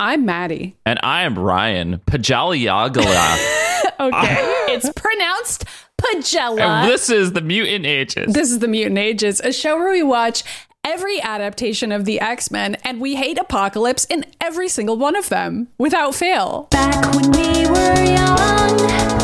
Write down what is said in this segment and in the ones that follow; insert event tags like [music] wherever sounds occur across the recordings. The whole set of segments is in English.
I'm Maddie. And I am Ryan Pajalyagala. [laughs] okay. [laughs] it's pronounced Pajella. and this is the Mutant Ages. This is the Mutant Ages, a show where we watch every adaptation of the X Men and we hate Apocalypse in every single one of them without fail. Back when we were young,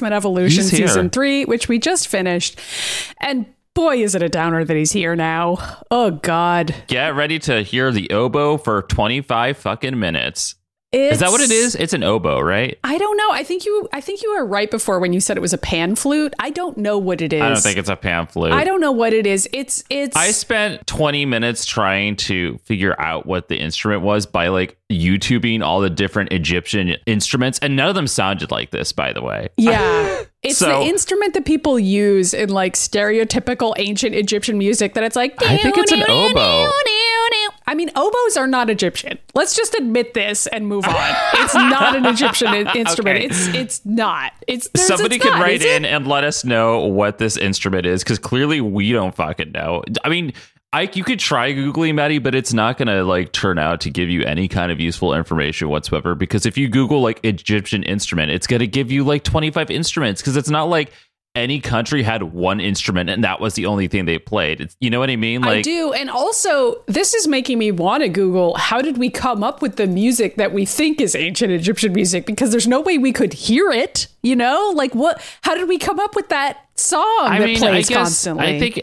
now in X Men Evolution He's here. season three, which we just finished. And boy, is it a downer that he's here now. Oh, God. Get ready to hear the oboe for 25 fucking minutes. It's, Is that what it is? It's an oboe, right? I don't know. I think you I think you were right before when you said it was a pan flute. I don't know what it is. I don't think it's a pan flute. I don't know what it is. It's it's I spent 20 minutes trying to figure out what the instrument was by like YouTubing all the different Egyptian instruments, and none of them sounded like this, by the way. Yeah. [laughs] It's So- the instrument that people use in like stereotypical ancient Egyptian music that it's like I think it's an oboe. I mean, oboes are not Egyptian. Let's just admit this and move on. It's not an Egyptian [laughs] instrument. Okay. It's it's not. It's Somebody it's can not, write it? in and let us know what this instrument is because clearly we don't fucking know. I mean, I, you could try googling Maddie, but it's not gonna like turn out to give you any kind of useful information whatsoever. Because if you Google like Egyptian instrument, it's gonna give you like twenty five instruments because it's not like any country had one instrument and that was the only thing they played. It's, you know what I mean? Like I do. And also, this is making me want to Google how did we come up with the music that we think is ancient Egyptian music? Because there's no way we could hear it, you know? Like, what, how did we come up with that song I that mean, plays I guess constantly? I think.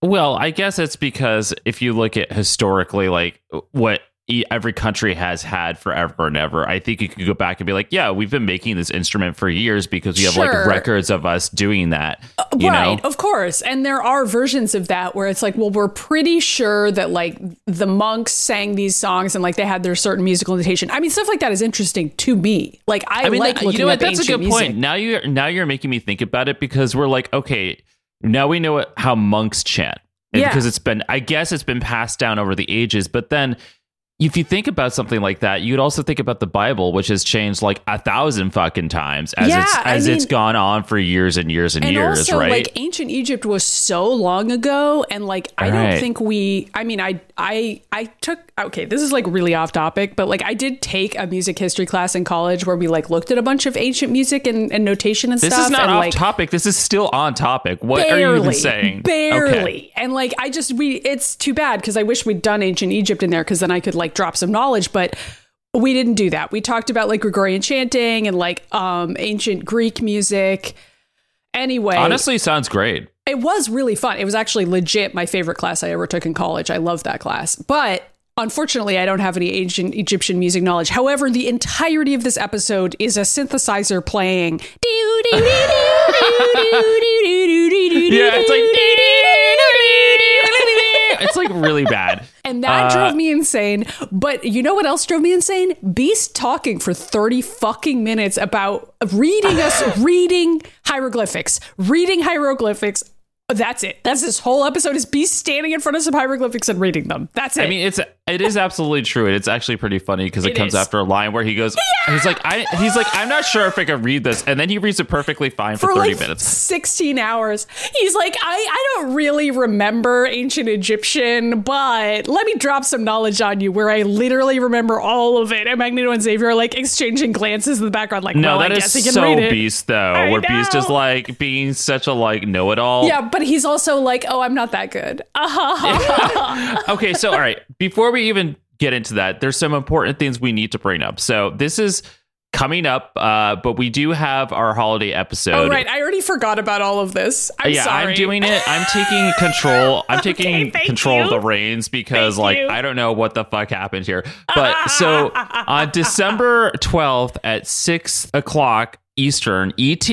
Well, I guess it's because if you look at historically, like what every country has had forever and ever, I think you could go back and be like, yeah, we've been making this instrument for years because we have Sure. like records of us doing that. Uh, you right, know, of course. And there are versions of that where it's like, well, we're pretty sure that like the monks sang these songs and like they had their certain musical notation. I mean, stuff like that is interesting to me. Like, I, I mean, like that- you know what? That's a good music. point. Now you're now you're making me think about it because we're like, okay, now we know what, how monks chant Yeah. because it's been, I guess it's been passed down over the ages. But then, if you think about something like that, you'd also think about the Bible, which has changed like a thousand fucking times as Yeah, it's I as it's mean- gone on for years and years and, and years, also right? like ancient egypt was so long ago and like i don't think we i mean i i i took okay this is like really off topic but like i did take a music history class in college where we like looked at a bunch of ancient music and, and notation and this stuff This is not and off like topic. This is still on topic. What barely, are you even saying? Barely. Okay. And like I just we it's too bad because I wish we'd done ancient Egypt in there because then I could like drop some knowledge, but we didn't do that. We talked about like Gregorian chanting and like um ancient Greek music. Anyway, Honestly, sounds great. it was really fun. It was actually legit my favorite class I ever took in college. I love that class. But unfortunately, I don't have any ancient Egyptian music knowledge. However, the entirety of this episode is a synthesizer playing. Yeah, it's like it's like really bad. [laughs] And that Uh, drove me insane. But you know what else drove me insane? Beast talking for 30 fucking minutes about reading us, [laughs] reading hieroglyphics, reading hieroglyphics. That's it. That's this whole episode is Beast standing in front of some hieroglyphics and reading them. That's it. I mean, it's it is absolutely true, and it's actually pretty funny because it, It comes is. after a line where he goes, he's like, I, he's like, I'm not sure if I can read this, and then he reads it perfectly fine for, for 30 like minutes. 16 hours. He's like, I, I don't really remember ancient Egyptian, but let me drop some knowledge on you where I literally remember all of it. And Magneto and Xavier are like exchanging glances in the background, like, No, well, that I is guess he can so read it. Beast though, I where Beast is like being such a like know-it-all. Yeah, but he's also like, oh, I'm not that good. [laughs] okay, so all right, before we even get into that, there's some important things we need to bring up. So this is coming up. Uh, but we do have our holiday episode. Oh, right. I already forgot about all of this. I'm yeah, sorry. I'm doing it. I'm taking control. I'm [laughs] taking thank control of the reins because, Thank like, you. I don't know what the fuck happened here. But so [laughs] on December 12th at six o'clock Eastern, ET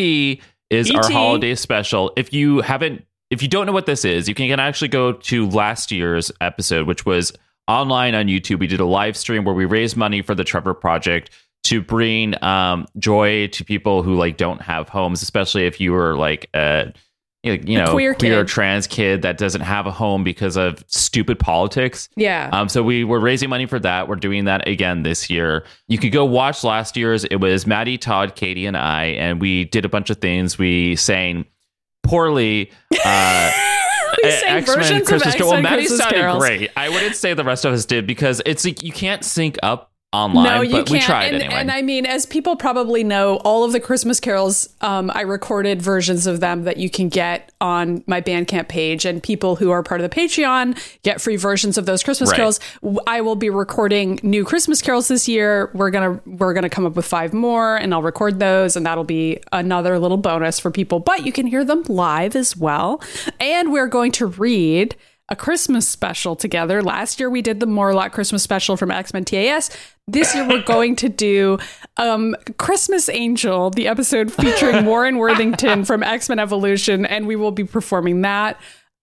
is our holiday special. If you haven't, if you don't know what this is, you can actually go to last year's episode, which was online on YouTube. We did a live stream where we raised money for the Trevor Project to bring um, joy to people who like don't have homes, especially if you were like a you know, know queer queer trans kid that doesn't have a home because of stupid politics. Yeah. Um, so we were raising money for that. We're doing that again this year. You could go watch last year's. It was Maddie, Todd, Katie, and I, and we did a bunch of things. We sang poorly. [laughs] Uh, X-Men versions Christmas Carol. Well, Maddie sounded carols. great. I wouldn't say the rest of us did because it's like you can't sync up online, no, you but can't. we tried and, anyway. and I mean, as people probably know, all of the Christmas carols, um, I recorded versions of them that you can get on my Bandcamp page, and people who are part of the Patreon get free versions of those Christmas Right. carols. I will be recording new Christmas carols this year. We're gonna we're gonna come up with five more, and I'll record those, and that'll be another little bonus for people. But you can hear them live as well, and we're going to read a Christmas special together. Last year we did the Morlock Christmas special from X Men TAS. This year we're going to do um, Christmas Angel, the episode featuring [laughs] Warren Worthington from X Men Evolution, and we will be performing that.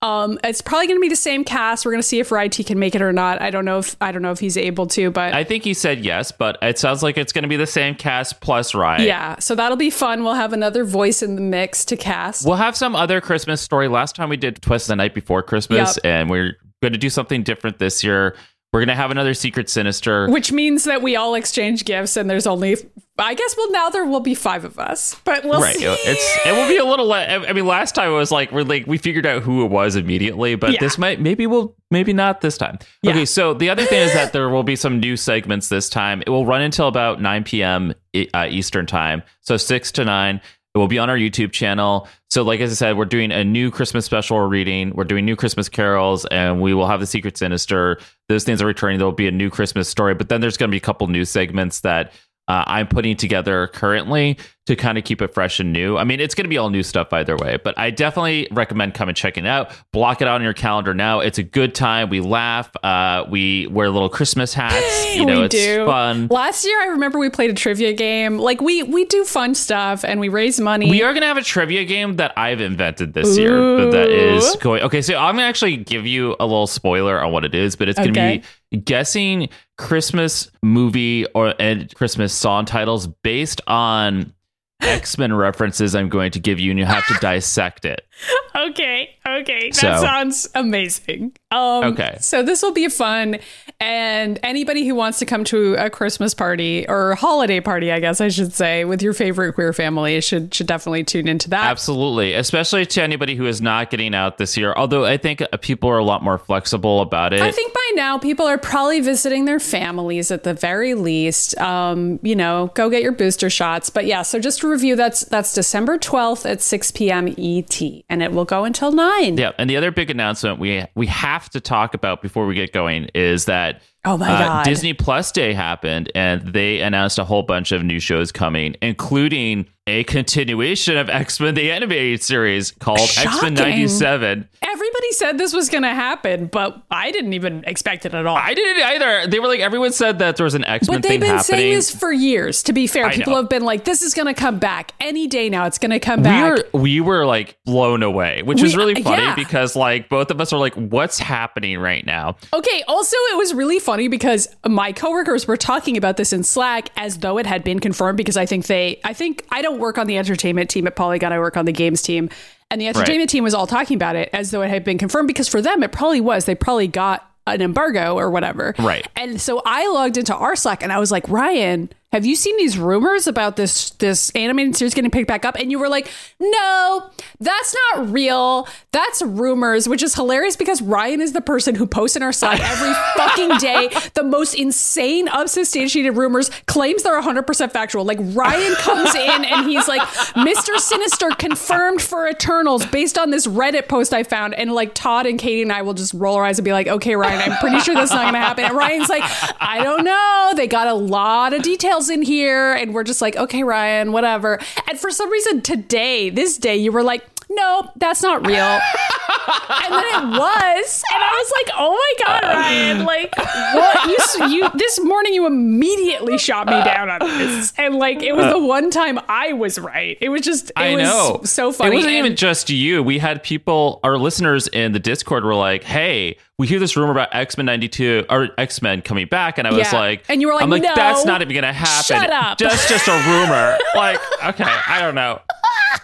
Um, it's probably going to be the same cast. We're going to see if RIT can make it or not. I don't know if I don't know if he's able to, but I think he said yes, but it sounds like it's going to be the same cast plus Ryan. yeah. So that'll be fun. We'll have another voice in the mix to cast. We'll have some other Christmas story. Last time we did Twist the Night Before Christmas, Yep. and we're going to do something different this year. We're going to have another Secret Sinister. which means that we all exchange gifts, and there's only, I guess, well, now there will be five of us, but we'll Right, see. it's it will be a little. le- I mean, last time it was like we're like we figured out who it was immediately, but Yeah. this might maybe we'll maybe not this time. Yeah. Okay, so the other thing is that there will be some new segments this time. It will run until about nine p.m. Uh, Eastern time, so six to nine. It will be on our YouTube channel. So, like as I said, we're doing a new Christmas special reading. We're doing new Christmas carols, and we will have the Secret Sinister. Those things are returning. There will be a new Christmas story, but then there's going to be a couple new segments that uh, I'm putting together currently to kind of keep it fresh and new. I mean, it's going to be all new stuff either way, but I definitely recommend coming checking it out. Block it out on your calendar now. It's a good time. We laugh. Uh, we wear little Christmas hats. [gasps] You know, we it's do. fun. Last year, I remember we played a trivia game. Like we we do fun stuff, and we raise money. We are going to have a trivia game that I've invented this year, but that is Ooh. going. Okay, so I'm going to actually give you a little spoiler on what it is, but it's going to Okay. be guessing Christmas movie or and Christmas song titles based on X Men references. I'm going to give you, and you have to dissect it. [laughs] okay, okay, that So- sounds amazing. Um, Okay. so this will be fun, and anybody who wants to come to a Christmas party or holiday party, I guess I should say, with your favorite queer family, should should definitely tune into that. Absolutely, especially to anybody who is not getting out this year. Although I think uh, people are a lot more flexible about it. I think by now people are probably visiting their families at the very least. Um, you know, go get your booster shots. But yeah, so just to review, that's that's December twelfth at six p.m. ET, and it will go until nine. Yeah, and the other big announcement we we have to talk about before we get going is that Oh my uh, God. Disney Plus Day happened, and they announced a whole bunch of new shows coming, including a continuation of X Men the animated series called X Men '97. Everybody said this was going to happen, but I didn't even expect it at all. I didn't either. They were like everyone said that there was an X Men but they've thing been happening. saying this for years. To be fair, I people know. have been like, "This is going to come back any day now. It's going to come we back." were we were like blown away, which We- really funny yeah. because like both of us are like, "What's happening right now?" Okay, also it was really funny because my coworkers were talking about this in Slack as though it had been confirmed because I think they I think I don't work on the entertainment team at Polygon, I work on the games team. And the entertainment team was all talking about it as though it had been confirmed because for them it probably was. They probably got an embargo or whatever. Right. And so I logged into our Slack and I was like, Ryan, have you seen these rumors about this this animated series getting picked back up? And you were like, no, that's not real. That's rumors, which is hilarious because Ryan is the person who posts in our site every [laughs] fucking day the most insane, unsubstantiated rumors, claims they're 100% factual. Like Ryan comes in and he's like, Mr. Sinister confirmed for Eternals based on this Reddit post I found. And like Todd and Katie and I will just roll our eyes and be like, okay, Ryan, I'm pretty sure that's not going to happen. And Ryan's like, I don't know. They got a lot of details In here, and we're just like, okay, Ryan, whatever. And for some reason today, this day, you were like, no, that's not real. and then it was, and I was like, "Oh my god, Ryan! Like, what? You, you this morning you immediately shot me down on this, and like it was the uh. one time I was right. It was just, it I was know. so funny. It wasn't And- even just you. We had people, our listeners in the Discord were like, hey, we hear this rumor about X Men 92 or X Men coming back. And I was Yeah. like, And you were like, I'm like, "No, that's not even going to happen. shut up." Just, just a rumor. like, okay, I don't know.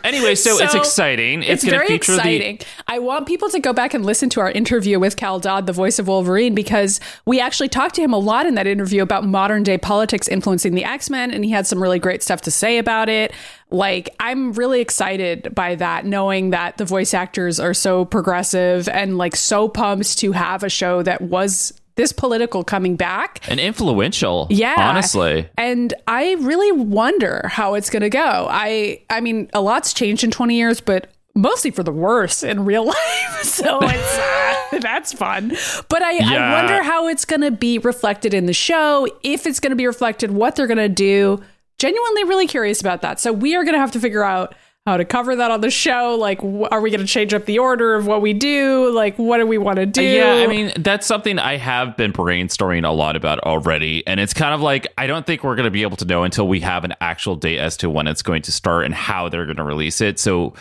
Anyway, so, it's exciting. It's, It's, going to very feature exciting. I want people to go back and listen to our interview with Cal Dodd, the voice of Wolverine, because we actually talked to him a lot in that interview about modern day politics influencing the X Men, and he had some really great stuff to say about it. Like, I'm really excited by that, knowing that the voice actors are so progressive and like so pumped to have a show that was this political coming back. and influential. Yeah. honestly. And I really wonder how it's going to go. I I mean, a lot's changed in 20 years, but mostly for the worse in real [laughs] life. So it's uh, [laughs] that's fun. But I, I wonder how it's going to be reflected in the show, if it's going to be reflected, what they're going to do. Genuinely really curious about that. So we are going to have to figure out how to cover that on the show. Like, wh- are we going to change up the order of what we do? Like, what do we want to uh, do? Yeah, I mean, that's something I have been brainstorming a lot about already. And it's kind of like, I don't think we're going to be able to know until we have an actual date as to when it's going to start and how they're going to release it. So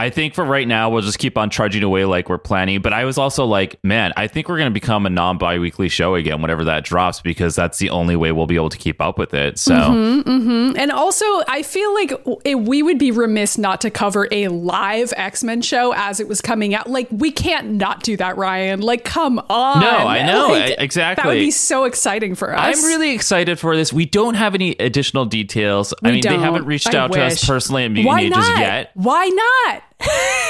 I think for right now, we'll just keep on trudging away like we're planning. But I was also like, man, I think we're going to become a non bi weekly show again whenever that drops because that's the only way we'll be able to keep up with it. So. Mm-hmm, mm-hmm. And also, I feel like it, we would be remiss not to cover a live X Men show as it was coming out. Like, we can't not do that, Ryan. Like, come on. No, I know. Like, I- exactly. That would be so exciting for us. I'm really excited for this. We don't have any additional details. I mean, they don't. haven't reached I out to us personally at Mutant Why Ages not? yet. Why not?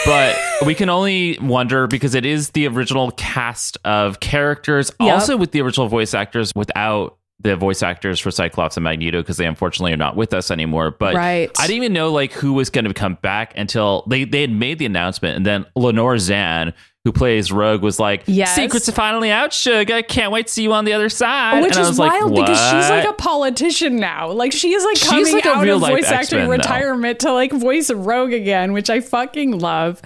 But we can only wonder because it is the original cast of characters, Yep. also with the original voice actors without the voice actors for Cyclops and Magneto because they unfortunately are not with us anymore. But Right. I didn't even know like who was going to come back until they, they had made the announcement, and then Lenore Zann, who plays Rogue, was like, Yes. "Secrets are finally out, Sugar. Can't wait to see you on the other side." Which and I is was wild like, because she's like a politician now. Like she is like She's coming like out of voice acting now. retirement to like voice Rogue again, which I fucking love.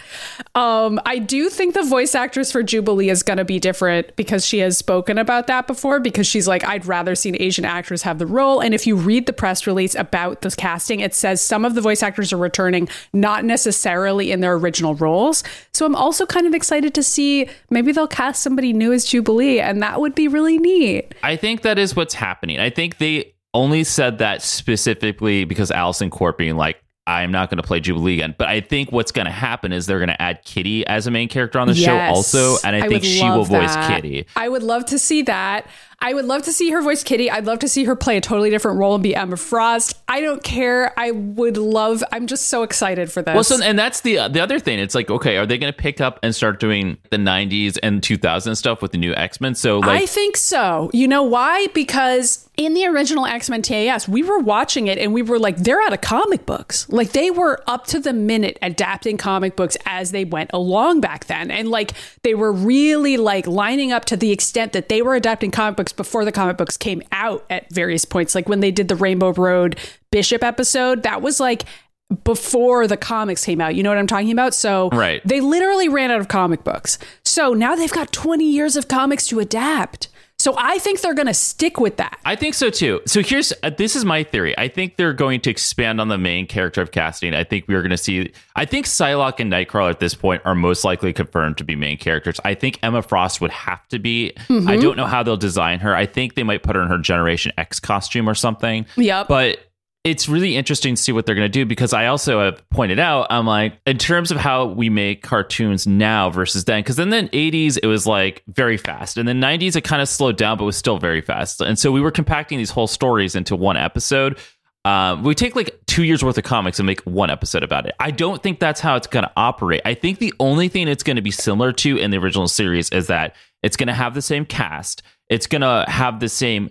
Um, I do think the voice actress for Jubilee is going to be different because she has spoken about that before. Because she's like, I'd rather see an Asian actress have the role. And if you read the press release about this casting, it says some of the voice actors are returning, not necessarily in their original roles. So I'm also kind of excited to see maybe they'll cast somebody new as Jubilee, and that would be really neat. I think that is what's happening. I think they only said that specifically because Alyson Court being like, I'm not going to play Jubilee again. But I think what's going to happen is they're going to add Kitty as a main character on the show also. And I, think she will love voice that. Kitty. I would love to see that. I would love to see her voice Kitty. I'd love to see her play a totally different role and be Emma Frost. I don't care. I would love. I'm just so excited for this. Well, so, and that's the the other thing. It's like, okay, are they going to pick up and start doing the 90s and 2000 stuff with the new X Men? So, like, I think so. You know why? Because in the original X Men TAS, we were watching it and we were like, they're out of comic books. Like they were up to the minute adapting comic books as they went along back then. And like they were really like lining up to the extent that they were adapting comic books before the comic books came out at various points. Like when they did the Rainbow Road Bishop episode, that was like before the comics came out. You know what I'm talking about? So Right. they literally ran out of comic books. So now they've got 20 years of comics to adapt. So I think they're going to stick with that. I think so too. So here's uh, this is my theory. I think they're going to expand on the main character of casting. I think we are going to see. I think Psylocke and Nightcrawler at this point are most likely confirmed to be main characters. I think Emma Frost would have to be. Mm-hmm. I don't know how they'll design her. I think they might put her in her Generation X costume or something. Yep. But it's really interesting to see what they're going to do because I also have pointed out, I'm like, in terms of how we make cartoons now versus then, because in the 80s, it was like very fast. In the 90s, it kind of slowed down, but was still very fast. And so we were compacting these whole stories into one episode. Um, we take like two years worth of comics and make one episode about it. I don't think that's how it's going to operate. I think the only thing it's going to be similar to in the original series is that it's going to have the same cast, it's going to have the same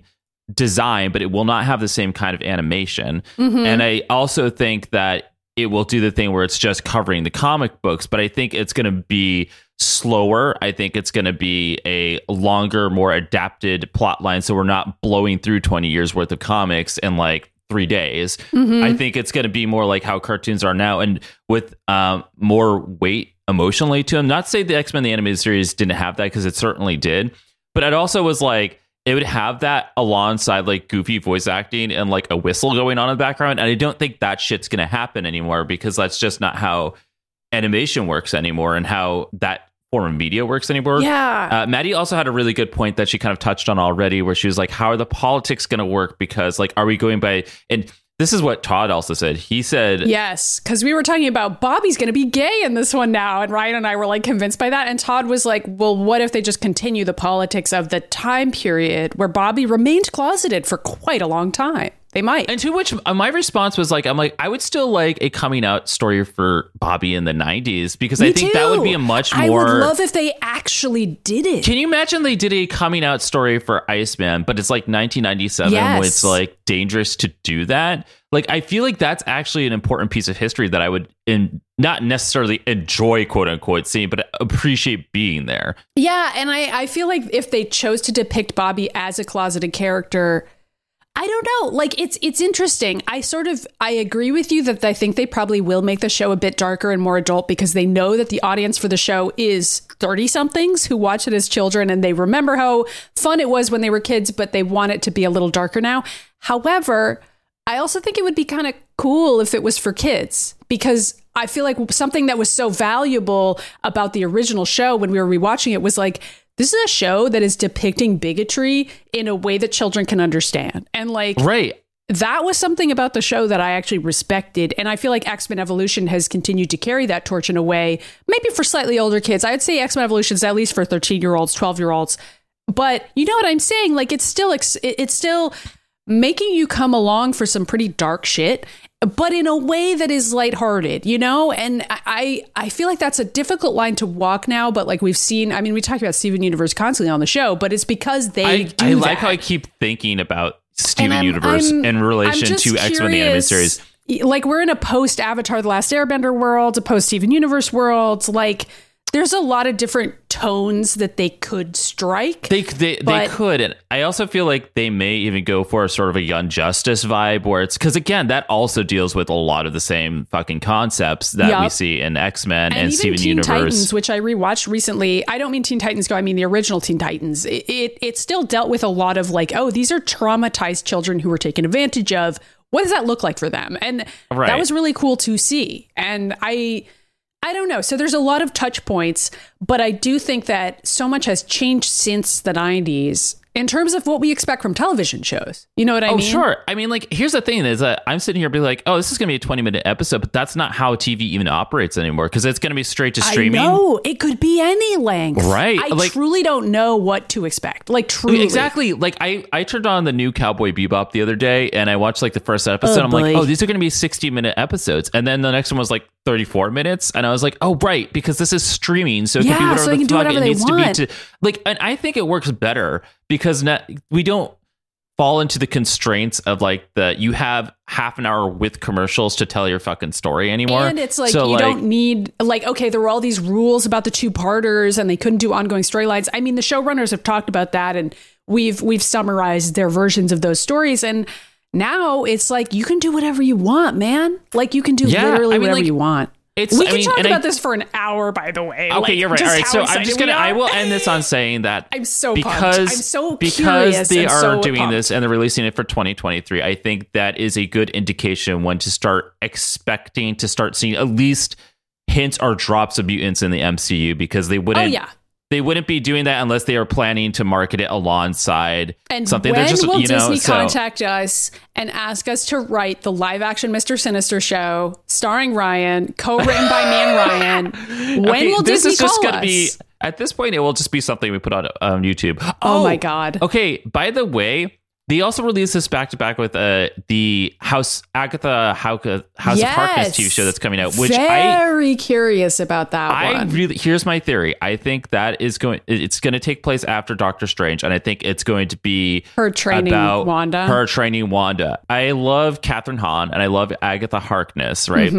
design, but it will not have the same kind of animation. And I also think that it will do the thing where it's just covering the comic books, but I think it's going to be slower. I think it's going to be a longer, more adapted plot line. So we're not blowing through 20 years worth of comics in like three days. Mm-hmm. I think it's going to be more like how cartoons are now, and with um, more weight emotionally to them. Not to say the X Men the animated series didn't have that because it certainly did, but it also was like it would have that alongside like goofy voice acting and like a whistle going on in the background. And I don't think that shit's going to happen anymore because that's just not how animation works anymore and how that form of media works anymore. Yeah. Uh, Maddie also had a really good point that she kind of touched on already, where she was like, "How are the politics going to work? Because like, are we going by?" And this is what Todd also said. He said, Yes, because we were talking about Bobby's going to be gay in this one now, and Ryan and I were like convinced by that. And Todd was like, "Well, what if they just continue the politics of the time period where Bobby remained closeted for quite a long time? They might." And to which uh, my response was like, I'm like, I would still like a coming out story for Bobby in the 90s because I Me think that would be a much more. I would love if they actually did it. Can you imagine they did a coming out story for Iceman, but it's like 1997 when it's like dangerous to do that? Like, I feel like that's actually an important piece of history that I would in, not necessarily enjoy, quote unquote, seeing, but appreciate being there. Yeah, and I, I feel like if they chose to depict Bobby as a closeted character, I don't know. Like it's it's interesting. I sort of I agree with you that I think they probably will make the show a bit darker and more adult because they know that the audience for the show is 30 somethings who watch it as children and they remember how fun it was when they were kids, but they want it to be a little darker now. However, I also think it would be kind of cool if it was for kids because I feel like something that was so valuable about the original show when we were rewatching it was like this is a show that is depicting bigotry in a way that children can understand. And like Right. that was something about the show that I actually respected. And I feel like X Men Evolution has continued to carry that torch in a way, maybe for slightly older kids. I'd say X Men Evolution is at least for 13 year olds, 12 year olds. But you know what I'm saying? Like it's still, it's still making you come along for some pretty dark shit, but in a way that is lighthearted, you know? And I, I feel like that's a difficult line to walk now, but like we've seen, I mean, we talk about Steven Universe constantly on the show, but it's because they I, do I like that. how I keep thinking about Steven Universe I'm- in relation to X Men the animated series. Like we're in a post Avatar: The Last Airbender world, a post Steven Universe world. Like there's a lot of different tones that they could strike. They they, they could, and I also feel like they may even go for a sort of a Young Justice vibe, where it's because again that also deals with a lot of the same fucking concepts that we see in X Men and, and even Steven Teen Universe. Titans, which I rewatched recently. I don't mean Teen Titans Go. I mean the original Teen Titans. It, it it still dealt with a lot of like, oh, these are traumatized children who were taken advantage of. What does that look like for them? And Right. that was really cool to see. And I I don't know. So there's a lot of touch points, but I do think that so much has changed since the 90s in terms of what we expect from television shows. You know what I mean? Oh, mean? sure. I mean, like, here's the thing: is that I'm sitting here being like, "Oh, this is going to be a 20 minute episode," but that's not how TV even operates anymore because it's going to be straight to streaming. No, it could be any length. Right, I like- truly don't know what to expect. Like truly, Exactly. Like I, I turned on the new Cowboy Bebop the other day, and I watched like the first episode. Oh, I'm like, oh, these are going to be 60 minute episodes, and then the next one was like 34 minutes, and I was like, oh, right, because this is streaming, so it Yeah, can be whatever so the fuck it needs want. to be. To like, and I think it works better because not, we don't fall into the constraints of like the you have half an hour with commercials to tell your fucking story anymore. And it's like So, you like, don't need like okay, there were all these rules about the two parters and they couldn't do ongoing storylines. I mean, the showrunners have talked about that and we've we've summarized their versions of those stories and now it's like you can do whatever you want, man. Like you can do Yeah, literally I mean, whatever like, you want. It's we I can mean, talk about I, this for an hour, by the way. Okay, Like, you're right. All right, so I'm just gonna. I will end this on saying that I'm so pumped. because I'm so because they are so doing pumped. this and they're releasing it for 2023. I think that is a good indication when to start expecting to start seeing at least hints or drops of mutants in the MCU because they Oh wouldn't. yeah. They wouldn't be doing that unless they are planning to market it alongside And something. when just will you know Disney so- contact us and ask us to write the live action Mr. Sinister show starring Ryan, co-written by me and [laughs] Ryan? When Okay, will this Disney is just gonna us? be at this point it will just be something we put on on YouTube. Oh my oh, God. Okay, by the way, they also released this back to back with uh the House Agatha Hauka, House of Harkness TV show that's coming out, which I very curious about that I one. really here's my theory. I think that is going it's going to take place after Doctor Strange and I think it's going to be Her training about Wanda. Her training Wanda. I love Kathryn Hahn and I love Agatha Harkness, right?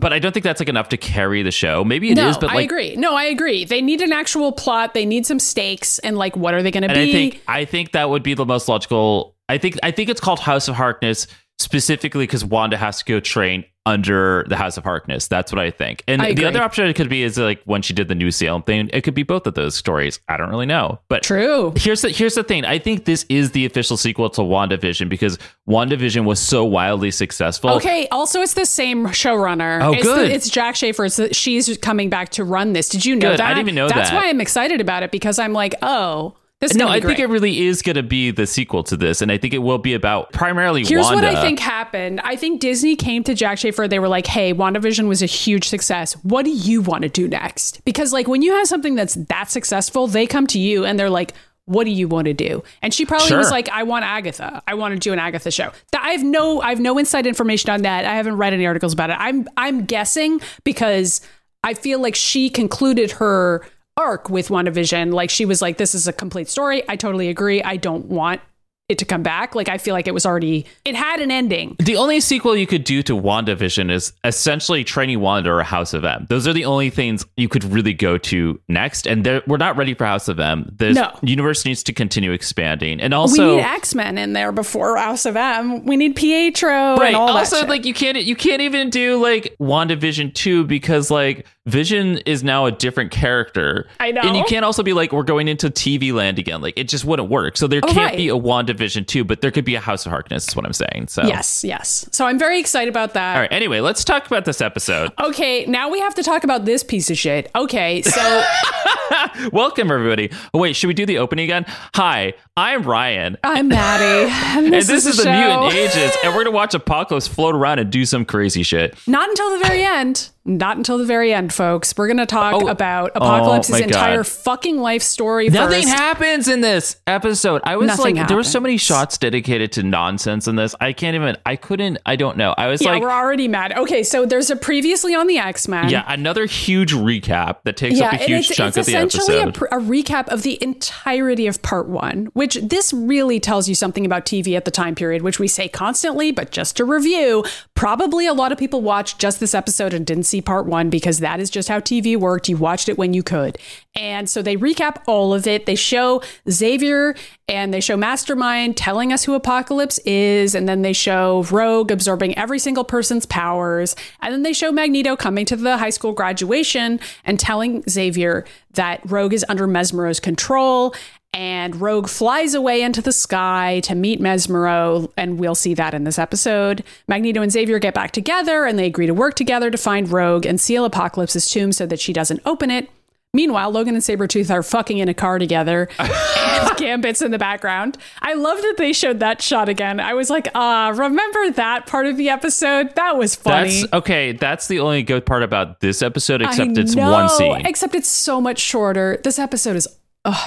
But I don't think that's like enough to carry the show. Maybe it is, Mm-hmm, no, but I like agree. No, I agree. They need an actual plot. They need some stakes, and like, what are they going to be? I think I think that would be the most logical. I think I think it's called House of Harkness specifically because Wanda has to go train under the House of Harkness. That's what I think. And I the other option it could be is like when she did the New Salem thing. It could be both of those stories. I don't really know, but True. Here's the here's the thing. I think this is the official sequel to WandaVision because WandaVision was so wildly successful. Okay. Also, it's the same showrunner. Oh, it's good. it's Jac Schaeffer. It's the, she's coming back to run this. Did you know Good. that? I didn't even know That's that. That's why I'm excited about it because I'm like, oh, this is No, I think it really is going to be the sequel to this, and I think it will be about primarily Here's Wanda. what I think happened. I think Disney came to Jac Schaeffer. They were like, hey, WandaVision was a huge success. What do you want to do next? Because, like, when you have something that's that successful, they come to you and they're like, what do you want to do? And she probably Sure. was like, I want Agatha. I want to do an Agatha show. I have no, I have no inside information on that. I haven't read any articles about it. I'm, I'm guessing because I feel like she concluded her arc with WandaVision. Like she was like, this is a complete story. I totally agree. I don't want it to come back. Like I feel like it was already it had an ending. The only sequel you could do to WandaVision is essentially Training Wanda or House of M. Those are the only things you could really go to next. And we're not ready for House of M. The No. universe needs to continue expanding. And also, we need X Men in there before House of M. We need Pietro right. and all Also, like you can't you can't even do like WandaVision 2 because like Vision is now a different character. I know. And you can't also be like, we're going into TV land again. Like it just wouldn't work. So there Oh, can't right. be a WandaVision 2, but there could be a House of Harkness, is what I'm saying. So yes, yes. So I'm very excited about that. All right. Anyway, let's talk about this episode. Okay, now we have to talk about this piece of shit. Okay, so [laughs] Welcome, everybody. Oh, wait, should we do the opening again? Hi, I'm Ryan. I'm Maddie, and [laughs] And this, this, is, the show. Mutant Ages, and we're gonna watch Apocalypse float around and do some crazy shit. Not until the very end. Not until the very end, folks. We're gonna talk Oh. about Oh, Apocalypse's God. entire fucking life story. Nothing first. happens in this episode. I was Nothing like, there were so many shots dedicated to nonsense in this. I can't even. I couldn't. I don't know. I was Yeah, like, we're already mad. Okay, so there's a previously on the X Men. yeah, another huge recap that takes up a huge it's, chunk it's of the episode. Pr- a recap of the entirety of part one, which this really tells you something about TV at the time period, which we say constantly, but just to review, probably a lot of people watched just this episode and didn't see part one because that is just how TV worked. You watched it when you could. And so they recap all of it. They show Xavier and they show Mastermind telling us who Apocalypse is. And then they show Rogue absorbing every single person's powers. And then they show Magneto coming to the high school graduation and telling Xavier that Rogue is under Mesmero's control. And Rogue flies away into the sky to meet Mesmero, and we'll see that in this episode. Magneto and Xavier get back together and they agree to work together to find Rogue and seal Apocalypse's tomb so that she doesn't open it. Meanwhile, Logan and Sabretooth are fucking in a car together, [laughs] and Gambit's in the background. I love that they showed that shot again. I was like, ah, remember that part of the episode? That was funny. That's okay. That's the only good part about this episode, except I it's know, one scene. Except it's so much shorter. This episode is.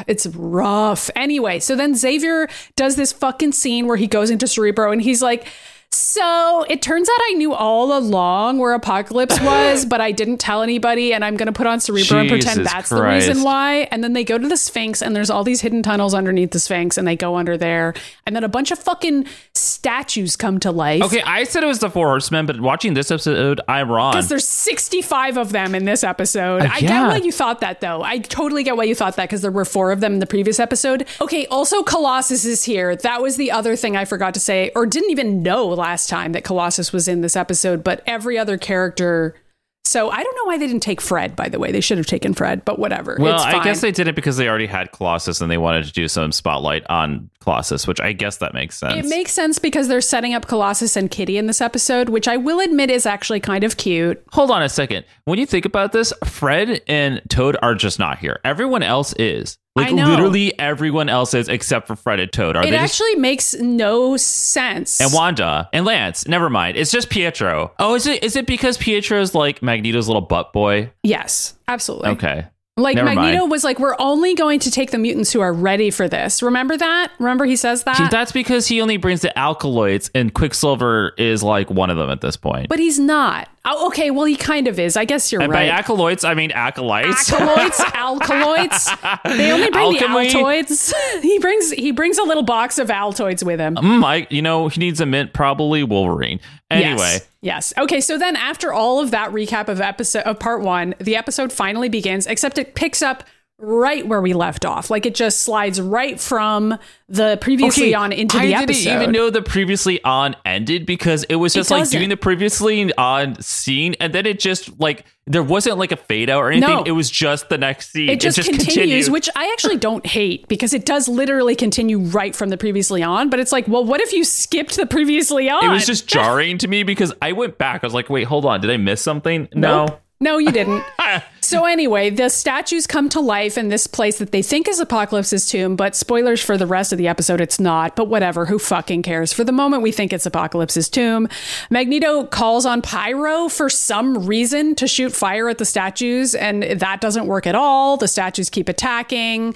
It's rough. Anyway, so then Xavier does this fucking scene where he goes into Cerebro and he's like, So it turns out I knew all along where Apocalypse [laughs] was, but I didn't tell anybody, and I'm gonna put on Cerebro and pretend Jesus that's the reason why. And then they go to the Sphinx, and there's all these hidden tunnels underneath the Sphinx, and they go under there, and then a bunch of fucking statues come to life. Okay, I said it was the Four Horsemen, but watching this episode, I'm wrong. Because there's 65 of them in this episode. Uh, I get why you thought that, though. I totally get why you thought that because there were four of them in the previous episode. Okay, also, Colossus is here. That was the other thing I forgot to say, or didn't even know last time that Colossus was in this episode, but every other character. So I don't know why they didn't take Fred, by the way. They should have taken Fred, but whatever. well, it's I guess they did it because they already had Colossus and they wanted to do some spotlight on Colossus, which I guess that makes sense. It makes sense because they're setting up Colossus and Kitty in this episode, which I will admit is actually kind of cute. Hold on a second. When you think about this, Fred and Toad are just not here. Everyone else is. Like literally everyone else is except for Fred and Toad. Are It they just actually makes no sense. and Wanda and Lance. Never mind. It's just Pietro. Oh, is it is it because Pietro's like Magneto's little butt boy? Yes, absolutely. Okay. Like Never Magneto mind. was like, we're only going to take the mutants who are ready for this. Remember that? Remember he says that? That's because he only brings the alkaloids and Quicksilver is like one of them at this point. but he's not. Oh, okay, well he kind of is. I guess you're and right. by acolytes, I mean acolytes. Alkaloids, [laughs] alkaloids. They only bring Alchemy. the Altoids. [laughs] he brings he brings a little box of Altoids with him. Mm, I, you know, he needs a mint, probably Wolverine. Anyway, Yes. Yes. Okay, so then after all of that recap of episode of part 1, the episode finally begins except it picks up right where we left off. Like it just slides right from the previously on into the episode. I didn't even know the previously on ended because it was just like doing the previously on scene, and then it just like there wasn't like a fade out or anything. No. It was just the next scene. it just, continues, continued. which I actually don't hate because it does literally continue right from the previously on. But it's like, well, what if you skipped the previously on? it was just jarring to me because I went back. I was like, wait, hold on, did I miss something? Nope. No, you didn't. [laughs] so anyway, the statues come to life in this place that they think is Apocalypse's tomb, but spoilers for the rest of the episode, it's not. But whatever, who fucking cares? For the moment, we think it's Apocalypse's tomb. Magneto calls on Pyro for some reason to shoot fire at the statues, and that doesn't work at all. The statues keep attacking.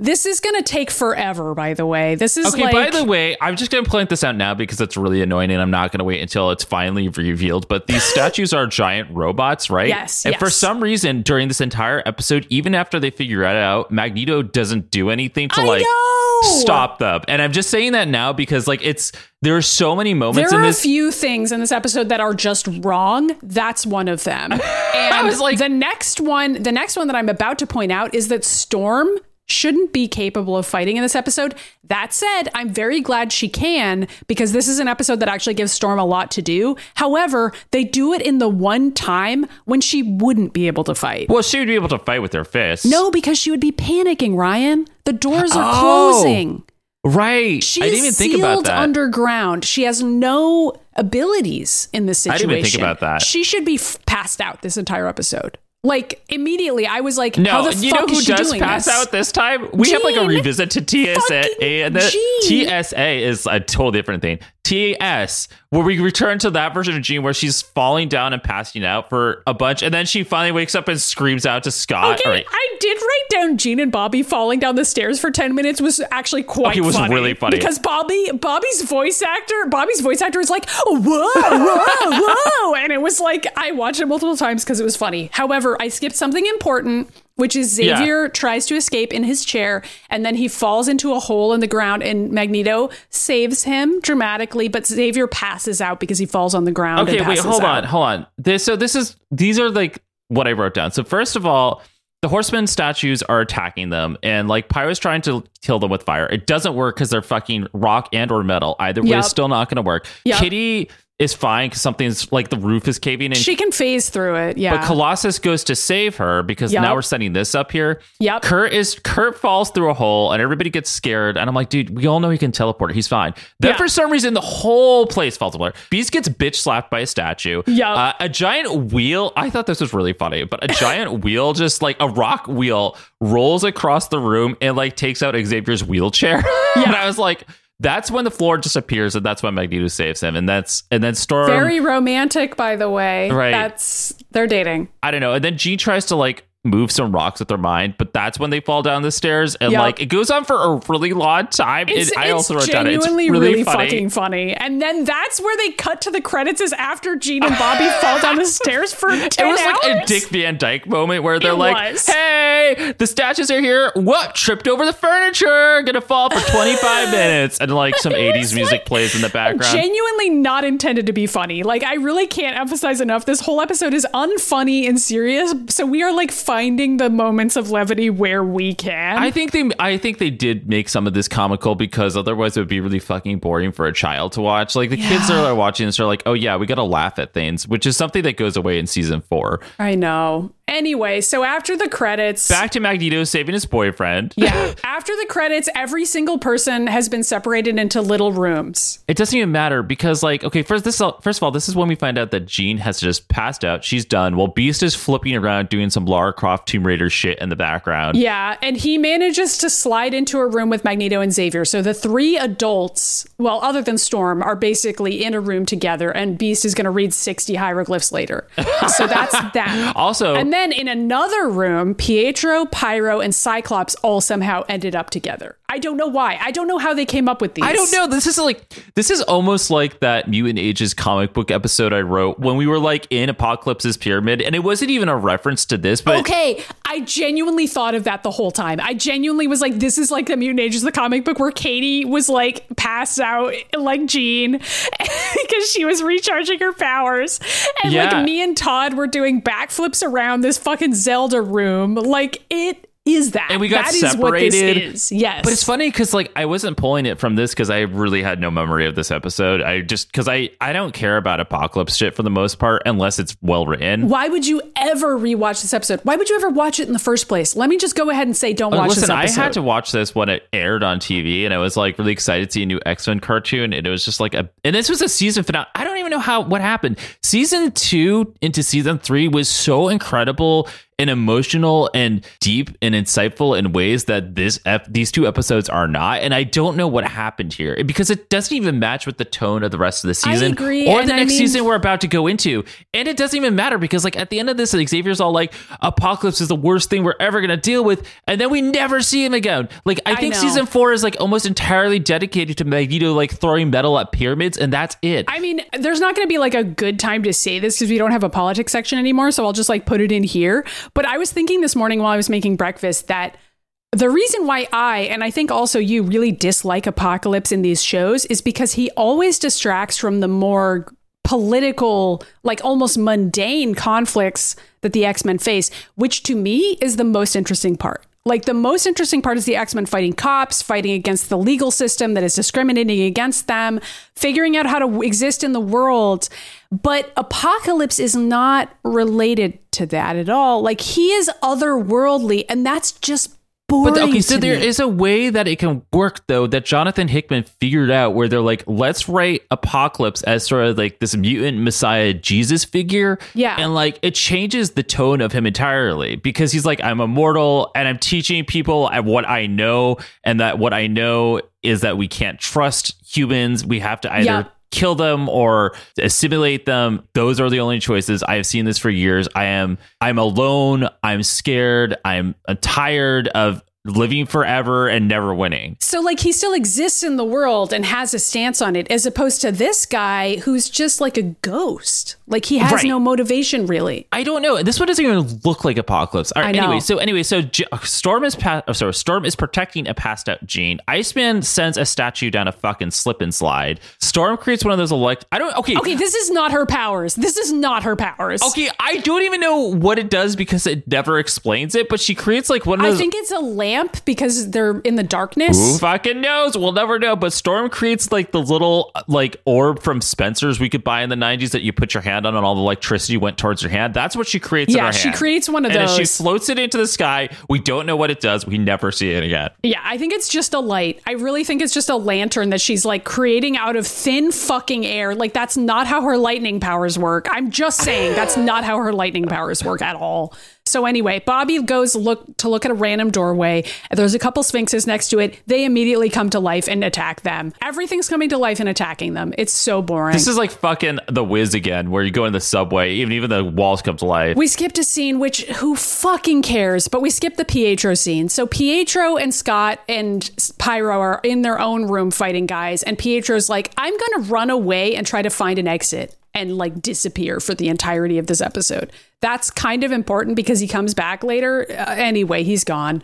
This is going to take forever, by the way. This is Okay, like. by the way, I'm just going to point this out now because it's really annoying and I'm not going to wait until it's finally revealed. But these [laughs] statues are giant robots, right? Yes, And for some reason, during this entire episode, even after they figure it out, Magneto doesn't do anything to I like know! stop them. And I'm just saying that now because like it's there are so many moments There in are this. a few things in this episode that are just wrong. That's one of them. [laughs] And was like- the next one, the next one that I'm about to point out is that Storm shouldn't be capable of fighting in this episode. That said, I'm very glad she can because this is an episode that actually gives Storm a lot to do. However, they do it in the one time when she wouldn't be able to fight. well, she would be able to fight with her fists. No, because she would be panicking, Ryan. The doors are Oh. closing. right? She's I didn't even think about that. underground. She has no abilities in this situation. I didn't even think about that. She should be f- passed out this entire episode. Like immediately, I was like, no, "How the you fuck know who does doing pass this? out this time? We have like a revisit to TSA, and the TSA is a totally different thing. TS, where we return to that version of Jean where she's falling down and passing out for a bunch, and then she finally wakes up and screams out to Scott. Okay, All right. I did write down Jean and Bobby falling down the stairs for ten minutes was actually quite. Okay, it was funny really funny. because Bobby, Bobby's voice actor, Bobby's voice actor is like, whoa, whoa, whoa, [laughs] and it was like I watched it multiple times because it was funny. However, I skipped something important, which is Yeah. Xavier tries to escape in his chair, and then he falls into a hole in the ground, and Magneto saves him dramatically, but Xavier passes out because he falls on the ground. Okay, wait, hold out. on, hold on. This so this is these are like what I wrote down. So first of all, the horsemen statues are attacking them, and like Pyro's trying to kill them with fire. It doesn't work because they're fucking rock and or metal. Either way, Yep. it's still not going to work. Yep. Kitty is fine because something's like the roof is caving in. She can phase through it. Yeah. But Colossus goes to save her because Yup. now we're setting this up here. Yep. Kurt is Kurt falls through a hole and everybody gets scared. And I'm like, dude, we all know he can teleport. He's fine. Then Yeah. for some reason, the whole place falls apart. Beast gets bitch slapped by a statue. Yup. Uh, a giant wheel. I thought this was really funny, but a [laughs] giant wheel, just like a rock wheel, rolls across the room and like takes out Xavier's wheelchair. [laughs] and I was like. That's when the floor disappears, and that's when Magneto saves him, and that's and then Storm. Very romantic, by the way. Right. That's they're dating. I don't know. And then Jean tries to like move some rocks with their mind, but that's when they fall down the stairs, and Yep. like it goes on for a really long time. It's, and I also wrote down it's genuinely really, really, funny. fucking funny. And then that's where they cut to the credits is after Jean and Bobby fall down the [laughs] stairs for ten It was like a. Dick Van Dyke moment where they're It like, was. "Hey, the statues are here. What? Tripped over the furniture. Gonna fall for 25 [laughs] minutes." And like some 80s was, music like, plays in the background. Genuinely not intended to be funny. Like I really can't emphasize enough. This whole episode is unfunny and serious. So we are like finding the moments of levity where we can. I think they I think they did make some of this comical because otherwise it would be really fucking boring for a child to watch. Like the kids Yeah. are watching this are like, "Oh yeah, we got to laugh at things," which is something that goes away in season 4. I know. Anyway, so after the credits, Back to Magneto saving his boyfriend. yeah, after the credits, every single person has been separated into little rooms. It doesn't even matter because, like, okay, first this first of all, this is when we find out that Jean has just passed out. She's done. While Beast is flipping around doing some Lara Croft Tomb Raider shit in the background. Yeah, and he manages to slide into a room with Magneto and Xavier. So the three adults, well, other than Storm, are basically in a room together, and Beast is going to read 60 hieroglyphs later. so that's [laughs] that. Also, And then in another room, Pietro, Pyro, and Cyclops all somehow ended up together. I don't know why. I don't know how they came up with these. I don't know. This is like this is almost like that Mutant Ages comic book episode I wrote when we were like in Apocalypse's pyramid, and it wasn't even a reference to this, but Okay, I genuinely thought of that the whole time. I genuinely was like, this is like the Mutant Ages, the comic book where Katie was like passed out like Jean [laughs] because she was recharging her powers. And Yeah. like me and Todd were doing backflips around this fucking Zelda room. Like it is that. And we got That is what this separated. is. Yes. But it's funny because like I wasn't pulling it from this because I really had no memory of this episode. I just because I I don't care about apocalypse shit for the most part unless it's well written. Why would you ever rewatch this episode? Why would you ever watch it in the first place? Let me just go ahead and say don't watch Listen, this I episode. had to watch this when it aired on TV, and I was like really excited to see a new X Men cartoon. And it was just like a, and this was a season finale. I don't even know how what happened. Season two into season three was so incredible and emotional and deep and insightful in ways that this ep- these two episodes are not. And I don't know what happened here because it doesn't even match with the tone of the rest of the season agree, or the I next mean- season we're about to go into. And it doesn't even matter because like at the end of this, Xavier's all like, "Apocalypse is the worst thing we're ever gonna deal with," and then we never see him again. Like I I think know. season four is like almost entirely dedicated to Magneto like throwing metal at pyramids, and that's it. I mean, there's not going to be like a good time to say this because we don't have a politics section anymore. So I'll just like put it in here. But I was thinking this morning while I was making breakfast that the reason why I, and I think also you, really dislike Apocalypse in these shows is because he always distracts from the more political, like almost mundane conflicts that the X Men face, which to me is the most interesting part. Like the most interesting part is the X Men fighting cops, fighting against the legal system that is discriminating against them, figuring out how to exist in the world. But Apocalypse is not related to that at all. Like he is otherworldly, and that's just boring. But okay, so there me. is a way that it can work though that Jonathan Hickman figured out where they're like, let's write Apocalypse as sort of like this mutant messiah Jesus figure. Yeah. And like it changes the tone of him entirely because he's like, I'm immortal and I'm teaching people at what I know, and that what I know is that we can't trust humans. We have to either Yeah. Kill them or assimilate them. Those are the only choices. I have seen this for years. I am i'm alone. I'm scared. I'm, tired of living forever and never winning So, like, he still exists in the world and has a stance on it, as opposed to this guy who's just like a ghost. Like, he has Right. no motivation, really. I don't know. This one doesn't even look like Apocalypse. All right, I know. anyway, so anyway, so J- uh, Storm is pa- oh, sorry, Storm is protecting a passed out Jean. Iceman sends a statue down a fucking slip and slide. Storm creates one of those elect. I don't. Okay, Okay, this is not her powers. This is not her powers. Okay, I don't even know what it does because it never explains it. But she creates like one of I those. think it's a lamp because they're in the darkness. Who fucking knows? We'll never know. But Storm creates like the little like orb from Spencer's we could buy in the '90s that you put your hand on and all the electricity went towards your hand. That's what she creates. in Yeah, she creates one of and then she those. floats it into the sky. We don't know what it does. We never see it again. Yeah, I think it's just a light. I really think it's just a lantern that she's like creating out of thin fucking air. Like that's not how her lightning powers work. I'm just saying that's not how her lightning powers work at all. So anyway, Bobby goes look to look at a random doorway. There's a couple sphinxes next to it. They immediately come to life and attack them. Everything's coming to life and attacking them. It's so boring. This is like fucking the Wiz again, where you go in the subway, even even the walls come to life. We skipped a scene, which who fucking cares? But we skipped the Pietro scene. So Pietro and Scott and Pyro are in their own room fighting guys, and Pietro's like, "I'm gonna run away and try to find an exit." And like disappear for the entirety of this episode. That's kind of important because he comes back later. Uh, anyway, he's gone.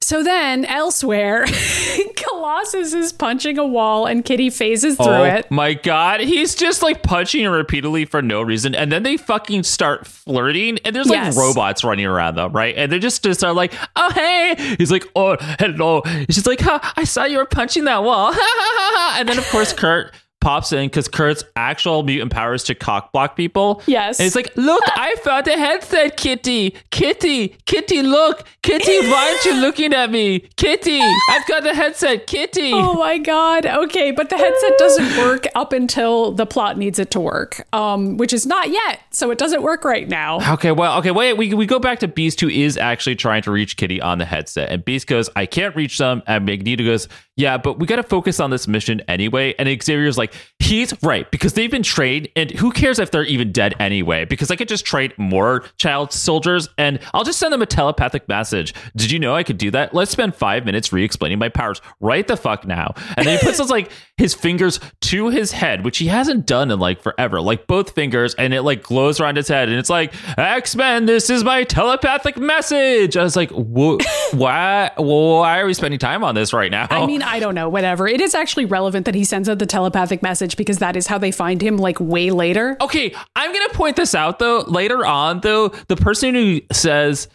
So then, elsewhere, [laughs] Colossus is punching a wall and Kitty phases through oh it. my god, he's just like punching repeatedly for no reason, and then they fucking start flirting, and there's like Yes. robots running around them, right? And they just just are like, "Oh hey," he's like, "Oh hello," she's like, "Ha, I saw you were punching that wall," [laughs] and then of course Kurt pops in because Kurt's actual mutant powers to cock block people. Yes. and he's like, "Look, I found a headset, Kitty, Kitty, Kitty, look, Kitty, why aren't you looking at me, Kitty? I've got the headset, Kitty." Oh my god. Okay, but the headset doesn't work up until the plot needs it to work. Um, which is not yet. So it doesn't work right now. Okay, well, okay, wait. We, we go back to Beast, who is actually trying to reach Kitty on the headset, and Beast goes, "I can't reach them," and Magneto goes, "Yeah, but we got to focus on this mission anyway." And Xavier's like, "He's right because they've been trained, and who cares if they're even dead anyway? Because I could just train more child soldiers, and I'll just send them a telepathic message. Did you know I could do that? Let's spend five minutes re-explaining my powers right the fuck now." And then he puts [laughs] his like his fingers to his head, which he hasn't done in like forever, like both fingers, and it like glows around his head, and it's like X Men, this is my telepathic message. I was like, [laughs] why? Why are we spending time on this right now? I mean, I don't know, whatever. It is actually relevant that he sends out the telepathic message because that is how they find him like way later. Okay, I'm gonna point this out though. Later on, though, the person who says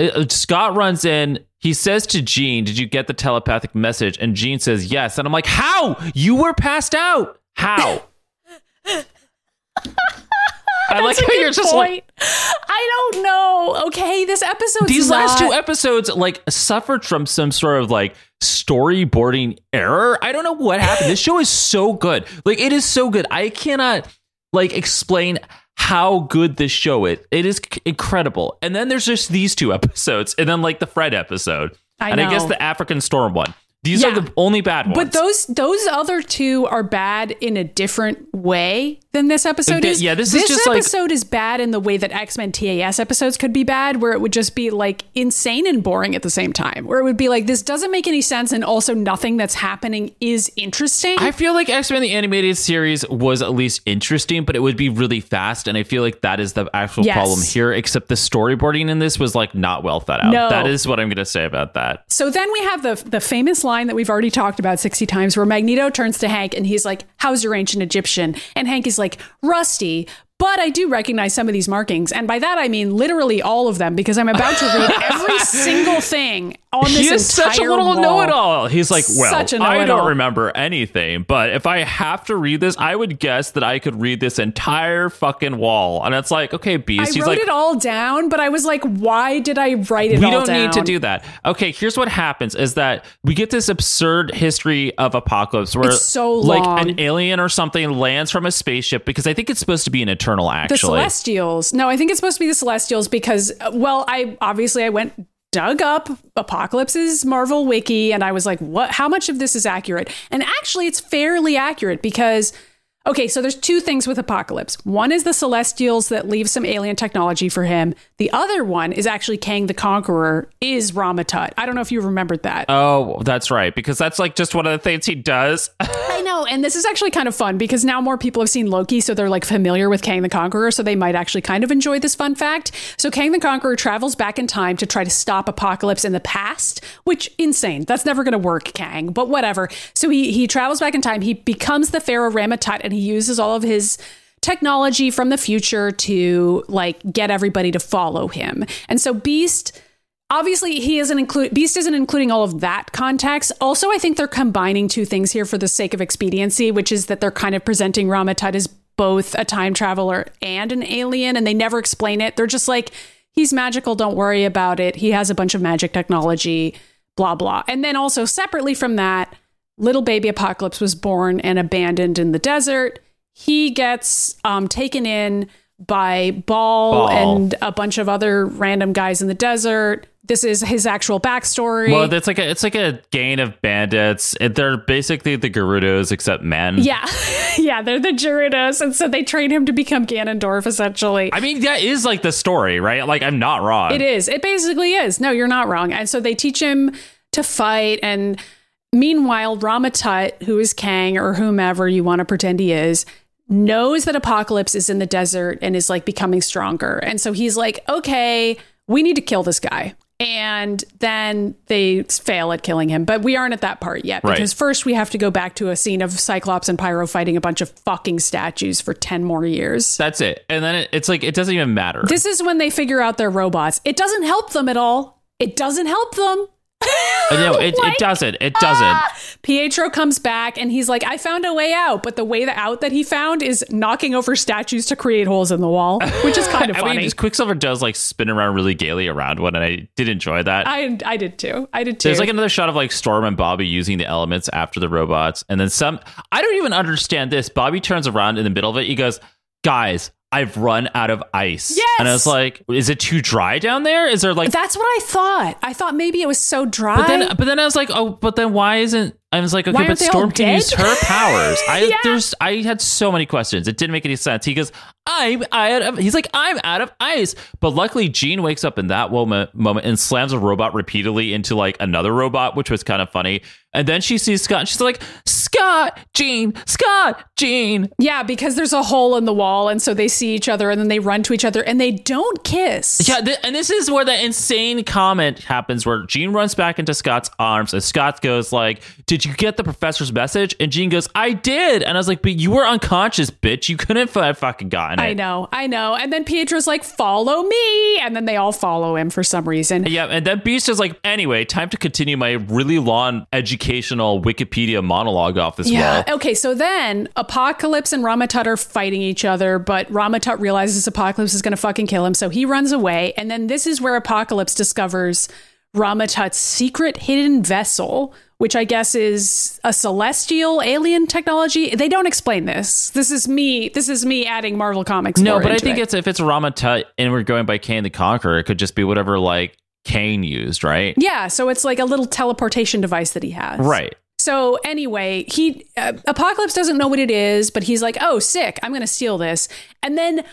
uh, Scott runs in. He says to Jean, "Did you get the telepathic message?" And Jean says, "Yes." And I'm like, "How? You were passed out? How?" [laughs] I like how you're just like. I don't know. Okay, this episode. these last two episodes like suffered from some sort of like storyboarding error. I don't know what happened. this show is so good. Like it is so good. I cannot like explain how good this show is. It is incredible. And then there's just these two [laughs] episodes and then like the Fred episode. I and I guess the African Storm one. These Yeah. are the only bad ones. But those those other two are bad in a different way than this episode Th- is. yeah, this is just like- episode is bad in the way that X Men TAS episodes could be bad, where it would just be like insane and boring at the same time. Where it would be like this doesn't make any sense, and also nothing that's happening is interesting. I feel like X Men the animated series was at least interesting, but it would be really fast, and I feel like that is the actual Yes. problem here. Except the storyboarding in this was like not well thought out. No. That is what I'm going to say about that. So then we have the the famous line that we've already talked about 60 times where Magneto turns to Hank and he's like, "How's your ancient Egyptian?" And Hank is like, "Rusty." But I do recognize some of these markings, and by that I mean literally all of them, because I'm about to read every [laughs] single thing on this He is such a little know-it-all. He's like, well, Such a I don't remember anything, but if I have to read this, I would guess that I could read this entire fucking wall. And it's like, okay, I Beast. He's wrote like, it all down, but I was like, why did I write it all down?" we don't down? need to do that. Okay, here's what happens is that we get this absurd history of apocalypse where It's so like an alien or something lands from a spaceship because I think it's supposed to be an eternal the actually. Celestials. No, I think it's supposed to be the Celestials because, well, I obviously I went dug up Apocalypse's Marvel wiki and I was like, what? How much of this is accurate? And actually, it's fairly accurate because. Okay, so there's two things with Apocalypse. One is the Celestials that leave some alien technology for him. The other one is actually Kang the Conqueror is Ramatut. I don't know if you remembered that. Oh, that's right. Because that's like just one of the things he does. [laughs] I know, and this is actually kind of fun because now more people have seen Loki, so they're like familiar with Kang the Conqueror, so they might actually kind of enjoy this fun fact. So Kang the Conqueror travels back in time to try to stop Apocalypse in the past, which insane. That's never going to work, Kang, but whatever. So he he travels back in time. He becomes the Pharaoh Ramatut, and he uses all of his technology from the future to like get everybody to follow him. And so Beast obviously he isn't include beast isn't including all of that context. Also i think they're combining two things here for the sake of expediency which is that they're kind of presenting ramatut as both a time traveler and an alien and they never explain it. They're just like he's magical don't worry about it. He has a bunch of magic technology blah blah. And then also separately from that little baby apocalypse was born and abandoned in the desert he gets um, taken in by Ball, Ball. and a bunch of other random guys in the desert. This is his actual backstory. well, it's like a it's like a gang of bandits. They're basically the Gerudos except men. yeah, [laughs] yeah, they're the Gerudos, and so they train him to become Ganondorf. Essentially, I mean, that is like the story, right? Like, I'm not wrong. It is. It basically is. No, you're not wrong. And so they teach him to fight. And meanwhile, Ramatut, who is Kang or whomever you want to pretend he is, knows that Apocalypse is in the desert and is like becoming stronger. And so he's like, okay, we need to kill this guy. And then they fail at killing him. But we aren't at that part yet Right. because first we have to go back to a scene of Cyclops and Pyro fighting a bunch of fucking statues for 10 more years. That's it. And then it, it's like it doesn't even matter. This is when they figure out they're robots. It doesn't help them at all. It doesn't help them. No, [laughs] it, Like- it doesn't. It doesn't. Ah! Pietro comes back and he's like, I found a way out. But the way the out that he found is knocking over statues to create holes in the wall, which is [laughs] kind of I funny. mean, Quicksilver does like spin around really gaily around one, and I did enjoy that. I, I did too. I did too. There's like another shot of like Storm and Bobby using the elements after the robots, and then some. I don't even understand this. Bobby turns around in the middle of it. He goes, "Guys, I've run out of ice." Yes! and I was like, "Is it too dry down there? Is there like?" That's what I thought. I thought maybe it was so dry. but then, but then I was like, "Oh, but then why isn't?" I was like, "Okay, but aren't they all Storm can use her [laughs] powers." I Yeah. there's I had so many questions. It didn't make any sense. He goes, "I'm out of." He's like, "I'm out of ice," but luckily Jean wakes up in that moment moment and slams a robot repeatedly into like another robot, which was kind of funny. And then she sees Scott. And she's like, Scott, Jean, Scott, Jean. Yeah, because there's a hole in the wall, and so they see each other, and then they run to each other, and they don't kiss. Yeah, th- and this is where the insane comment happens where Jean runs back into Scott's arms and Scott goes like, "Did you get the professor's message?" And Jean goes, "I did." And I was like, "But you were unconscious, bitch. You couldn't have fucking gotten it." I know, I know. And then Pietro's like, "Follow me," and then they all follow him for some reason. Yeah, and then Beast is like, "Anyway, time to continue my really long educational Wikipedia monologue off this Yeah. wall." Okay. So then Apocalypse and Ramatut are fighting each other, but Ramatut realizes Apocalypse is going to fucking kill him. So he runs away. And then this is where Apocalypse discovers Ramatut's secret hidden vessel, which I guess is a celestial alien technology. They don't explain this. This is me. This is me adding Marvel Comics. No, but I think it. it's if it's Rama Tut and we're going by Kang the Conqueror, it could just be whatever like Kang used, right? Yeah. So it's like a little teleportation device that he has. Right. So anyway, he uh, Apocalypse doesn't know what it is, but he's like, "Oh, sick! I'm going to steal this." And then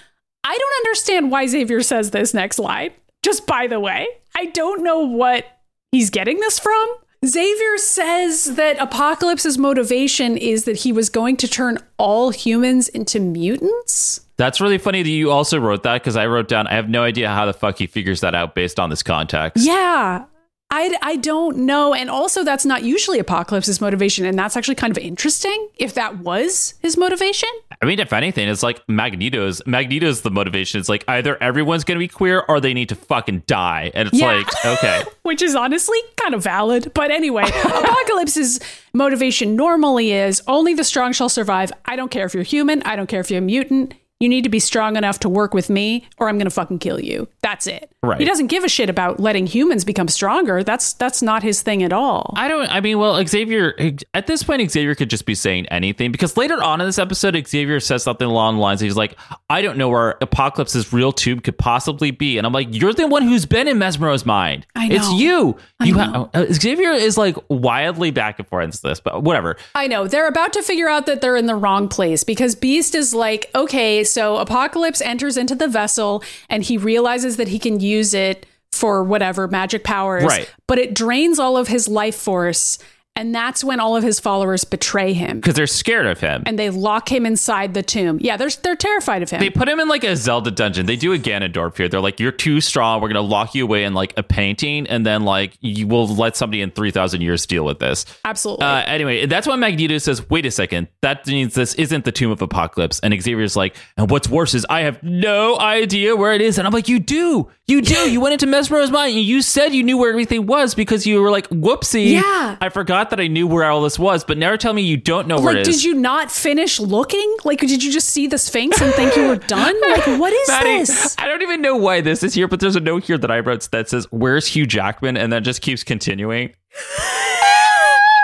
I don't understand why Xavier says this next line. Just by the way, I don't know what he's getting this from. Xavier says that Apocalypse's motivation is that he was going to turn all humans into mutants. That's really funny that you also wrote that because I wrote down, I have no idea how the fuck he figures that out based on this context. Yeah. I, I don't know. And also, that's not usually Apocalypse's motivation. And that's actually kind of interesting if that was his motivation. I mean, if anything, it's like Magneto's. Magneto's the motivation. It's like either everyone's going to be queer or they need to fucking die. And it's Yeah. like, okay. [laughs] which is honestly kind of valid. But anyway, [laughs] Apocalypse's motivation normally is only the strong shall survive. I don't care if you're human. I don't care if you're a mutant. You need to be strong enough to work with me, or I'm going to fucking kill you. That's it. Right. He doesn't give a shit about letting humans become stronger. That's that's not his thing at all. I don't, I mean, well, Xavier, at this point, Xavier could just be saying anything because later on in this episode, Xavier says something along the lines, he's like, I don't know where Apocalypse's real tube could possibly be. And I'm like, you're the one who's been in Mesmero's mind. I know. It's you. I you know. ha- uh, Xavier is like wildly back and forth into this, but whatever. I know. They're about to figure out that they're in the wrong place because Beast is like, okay, so Apocalypse enters into the vessel and he realizes that he can use it for whatever magic powers. Right. But it drains all of his life force. And that's when all of his followers betray him Because they're scared of him. and they lock him inside the tomb. Yeah, they're, they're terrified of him. They put him in like a Zelda dungeon. They do a Ganondorf here. They're like, "You're too strong. We're gonna lock you away in like a painting, and then like you will let somebody in three thousand years deal with this." Absolutely. Uh, anyway, that's when Magneto says, "Wait a second. That means this isn't the Tomb of Apocalypse." And Xavier's like, "And what's worse is I have no idea where it is." And I'm like, "You do, you do. you went into Mesmero's mind, and you said you knew where everything was because you were like, whoopsie, Yeah. I forgot that I knew where all this was." But now telling me you don't know where like, it is. did you not finish looking? Like, did you just see the Sphinx and think you were [laughs] done? Like, what is Maddy, this? I don't even know why this is here, but there's a note here that I wrote that says, Where's Hugh Jackman? And that just keeps continuing. [laughs]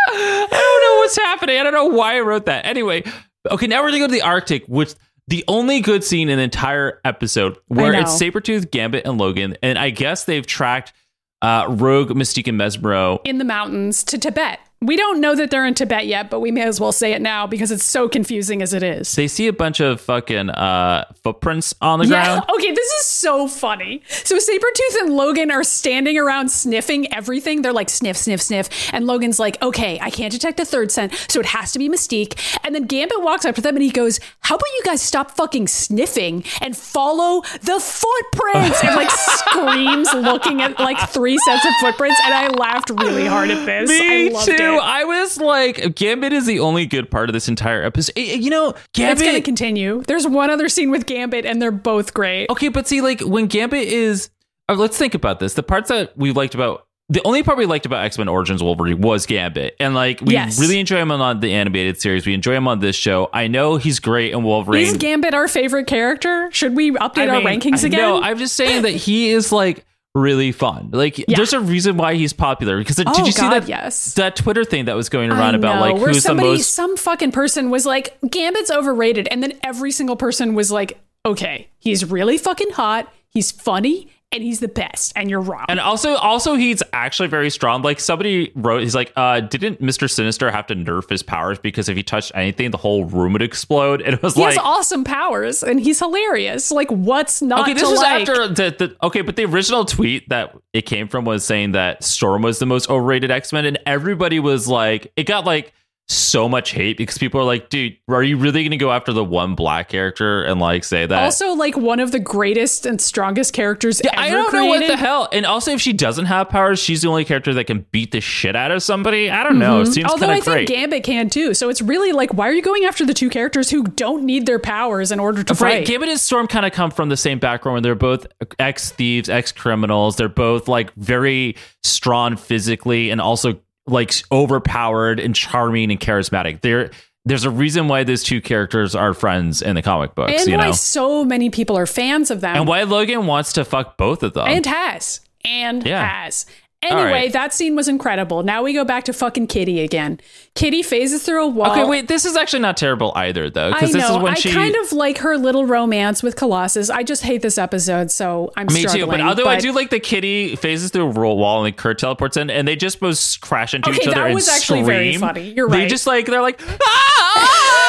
I don't know what's happening. I don't know why I wrote that. Anyway, okay, now we're gonna go to the Arctic, which the only good scene in the entire episode where it's Sabretooth, Gambit, and Logan, and I guess they've tracked uh, Rogue, Mystique, and Mesmero. in the mountains to Tibet. We don't know that they're in Tibet yet, but we may as well say it now because it's so confusing as it is. They see a bunch of fucking uh, footprints on the Yeah. ground. [laughs] Okay, this is so funny. So Sabretooth and Logan are standing around sniffing everything. They're like sniff, sniff, sniff. And Logan's like, okay, I can't detect a third scent, so it has to be Mystique. And then Gambit walks up to them and he goes, How about you guys stop fucking sniffing and follow the footprints? And like [laughs] screams looking at like three sets of footprints. And I laughed really hard at this. Me I loved too. it. I was like, Gambit is the only good part of this entire episode. You know, Gambit. It's going to continue. There's one other scene with Gambit, and they're both great. okay, but see, like when Gambit is, uh, let's think about this. The parts that we liked about. The only part we liked about X Men Origins Wolverine was Gambit, and like we Yes. really enjoy him on the animated series. We enjoy him on this show. I know he's great in Wolverine. Is Gambit our favorite character? Should we update I our rankings again? No, I'm just saying that he is like really fun. Like, there's a reason why he's popular. Because Oh, did you see that? yes. That Twitter thing that was going around about like where who's the somebody, most some fucking person was like, Gambit's overrated, and then every single person was like, okay, he's really fucking hot, he's funny, and he's the best, and you're wrong. And also, also he's actually very strong. Like somebody wrote, he's like, uh, didn't Mister Sinister have to nerf his powers because if he touched anything, the whole room would explode? And it was he like, has awesome powers, and he's hilarious. Like, what's not okay, this to was like? after the, the okay, but the original tweet that it came from was saying that Storm was the most overrated X Men, and everybody was like, it got like so much hate because people are like, dude, are you really going to go after the one black character and like say that? Also, like one of the greatest and strongest characters ever I don't created. know what the hell. And also, if she doesn't have powers, she's the only character that can beat the shit out of somebody. I don't know. It seems Mm-hmm. Although I great. think Gambit can too. So it's really like, why are you going after the two characters who don't need their powers in order to Right, fight? Gambit and Storm kind of come from the same background. Where they're both ex thieves, ex criminals. They're both like very strong physically, and also like overpowered and charming and charismatic. They're there's a reason why those two characters are friends in the comic books. and you why know, so many people are fans of them. and why Logan wants to fuck both of them. and has and Yeah. has. Anyway, right. that scene was incredible. Now we go back to fucking Kitty again. Kitty phases through a wall. okay, wait, this is actually not terrible either, though, I because this know. is when I she. kind of like her little romance with Colossus. I just hate this episode, so I'm Me too, but although I do like the kitty phases through a wall and Kurt teleports in, and they just both crash into Okay, each other that and was actually very scream. funny. You're right. They just like they're like, ah!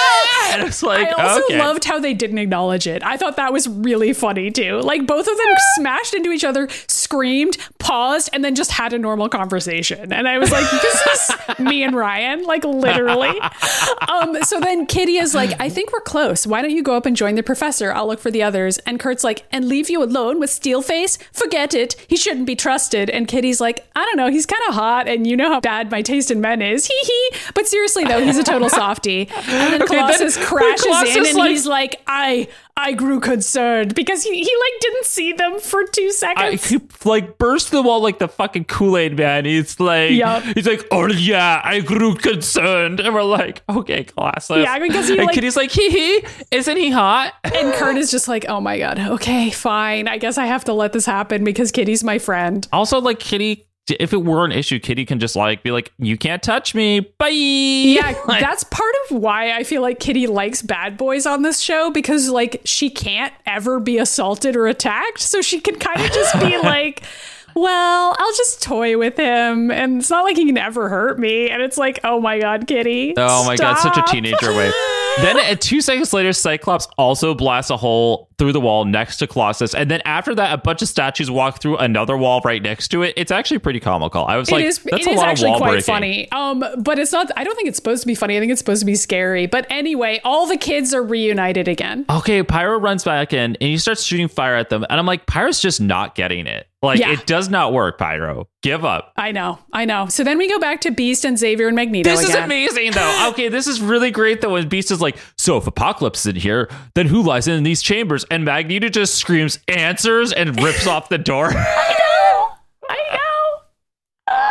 And it's like I also okay. loved how they didn't acknowledge it. I thought that was really funny too. Like both of them smashed into each other, screamed, paused, and then just had a normal conversation. And I was like, this is me and Ryan, like literally. Um, so then Kitty is like, I think we're close. Why don't you go up and join the professor? I'll look for the others. And Kurt's like, and leave you alone with Steelface? Forget it. He shouldn't be trusted. And Kitty's like, I don't know. He's kind of hot, and you know how bad my taste in men is. Hee hee. But seriously though, he's a total softie. And then Okay, then- Colossus crashes in, and like- he's like, I I grew concerned because he, he like didn't see them for two I, seconds. he like burst the wall like the fucking Kool Aid man. He's like, Yup. he's like, oh yeah, I grew concerned, and we're like, okay, Colossus. Yeah, because he, and like- Kitty's like, hee hee, isn't he hot? and Kurt [laughs] is just like, oh my god, okay, fine. I guess I have to let this happen because Kitty's my friend. Also, like Kitty, if it were an issue, Kitty can just like be like, you can't touch me, bye. Yeah, [laughs] Like- that's part of why I feel like Kitty likes bad boys on this show because like she can't ever be assaulted or attacked, so she can kind of just be [laughs] like. Well, I'll just toy with him, and it's not like he can ever hurt me. And it's like, oh my god, Kitty! Oh my god, such a teenager way. [laughs] then uh, two seconds later, Cyclops also blasts a hole through the wall next to Colossus, and then after that, a bunch of statues walk through another wall right next to it. It's actually pretty comical. I was It like, is. that's it a is lot actually of wall quite breaking. funny. Um, but it's not. I don't think it's supposed to be funny. I think it's supposed to be scary. But anyway, all the kids are reunited again. Okay, Pyro runs back in and he starts shooting fire at them, and I'm like, Pyro's just not getting it. Like, Yeah. it does not work, Pyro. Give up. I know. I know. So then we go back to Beast and Xavier and Magneto. This is amazing, [gasps] though. Okay, this is really great, though. When Beast is like, "So if Apocalypse is in here, then who lies in these chambers?" And Magneto just screams, "Answers!" and rips off the door. [laughs]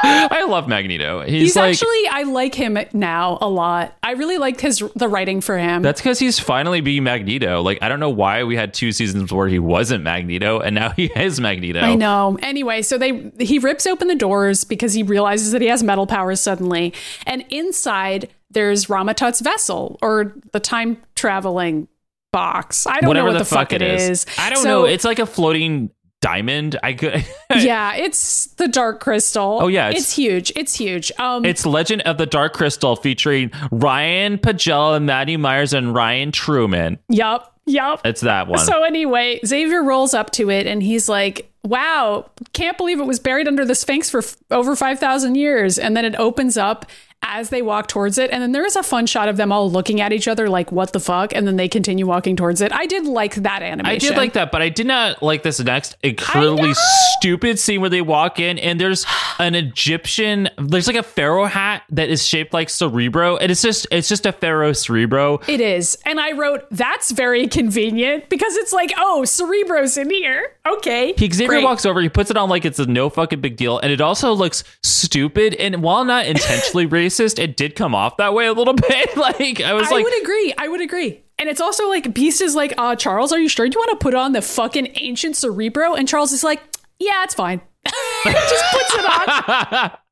I love Magneto. He's, He's like, actually. I like him now a lot. I really liked his the writing for him. that's because he's finally being Magneto. Like, I don't know why we had two seasons where he wasn't Magneto, and now [laughs] he is Magneto. I know. Anyway, so they he rips open the doors because he realizes that he has metal powers suddenly, and inside there's Ramatut's vessel or the time traveling box. I don't Whatever know what the, the, fuck, it is. I don't So- know. It's like a floating diamond. I could. [laughs] yeah, it's the Dark Crystal. Oh, yeah, it's, it's- huge. It's huge. Um, It's Legend of the Dark Crystal featuring Ryan Pagella, Maddy Myers, and Ryan Truman. yup, yup. It's that one. So anyway, Xavier rolls up to it and he's like, "Wow, can't believe it was buried under the Sphinx for f- over 5,000 years." And then it opens up as they walk towards it and then there is a fun shot of them all looking at each other like, "What the fuck?" and then they continue walking towards it. I did like that animation. I did like that, but I did not like this next incredibly stupid scene where they walk in and there's an Egyptian, there's like a pharaoh hat that is shaped like Cerebro, and it's just it's just a pharaoh Cerebro. It is. And I wrote, "That's very convenient because it's like, oh, Cerebro's in here." Okay. He Xavier great. walks over, he puts it on like it's a no fucking big deal, and it also looks stupid. And while not [laughs] intentionally racist, it did come off that way a little [laughs] bit. like I was I like, would agree. I would agree. And it's also like Beast is like, uh, Charles, are you sure? You want to put on the fucking ancient Cerebro? And Charles is like, yeah, it's fine. [laughs] Just puts it on. [laughs]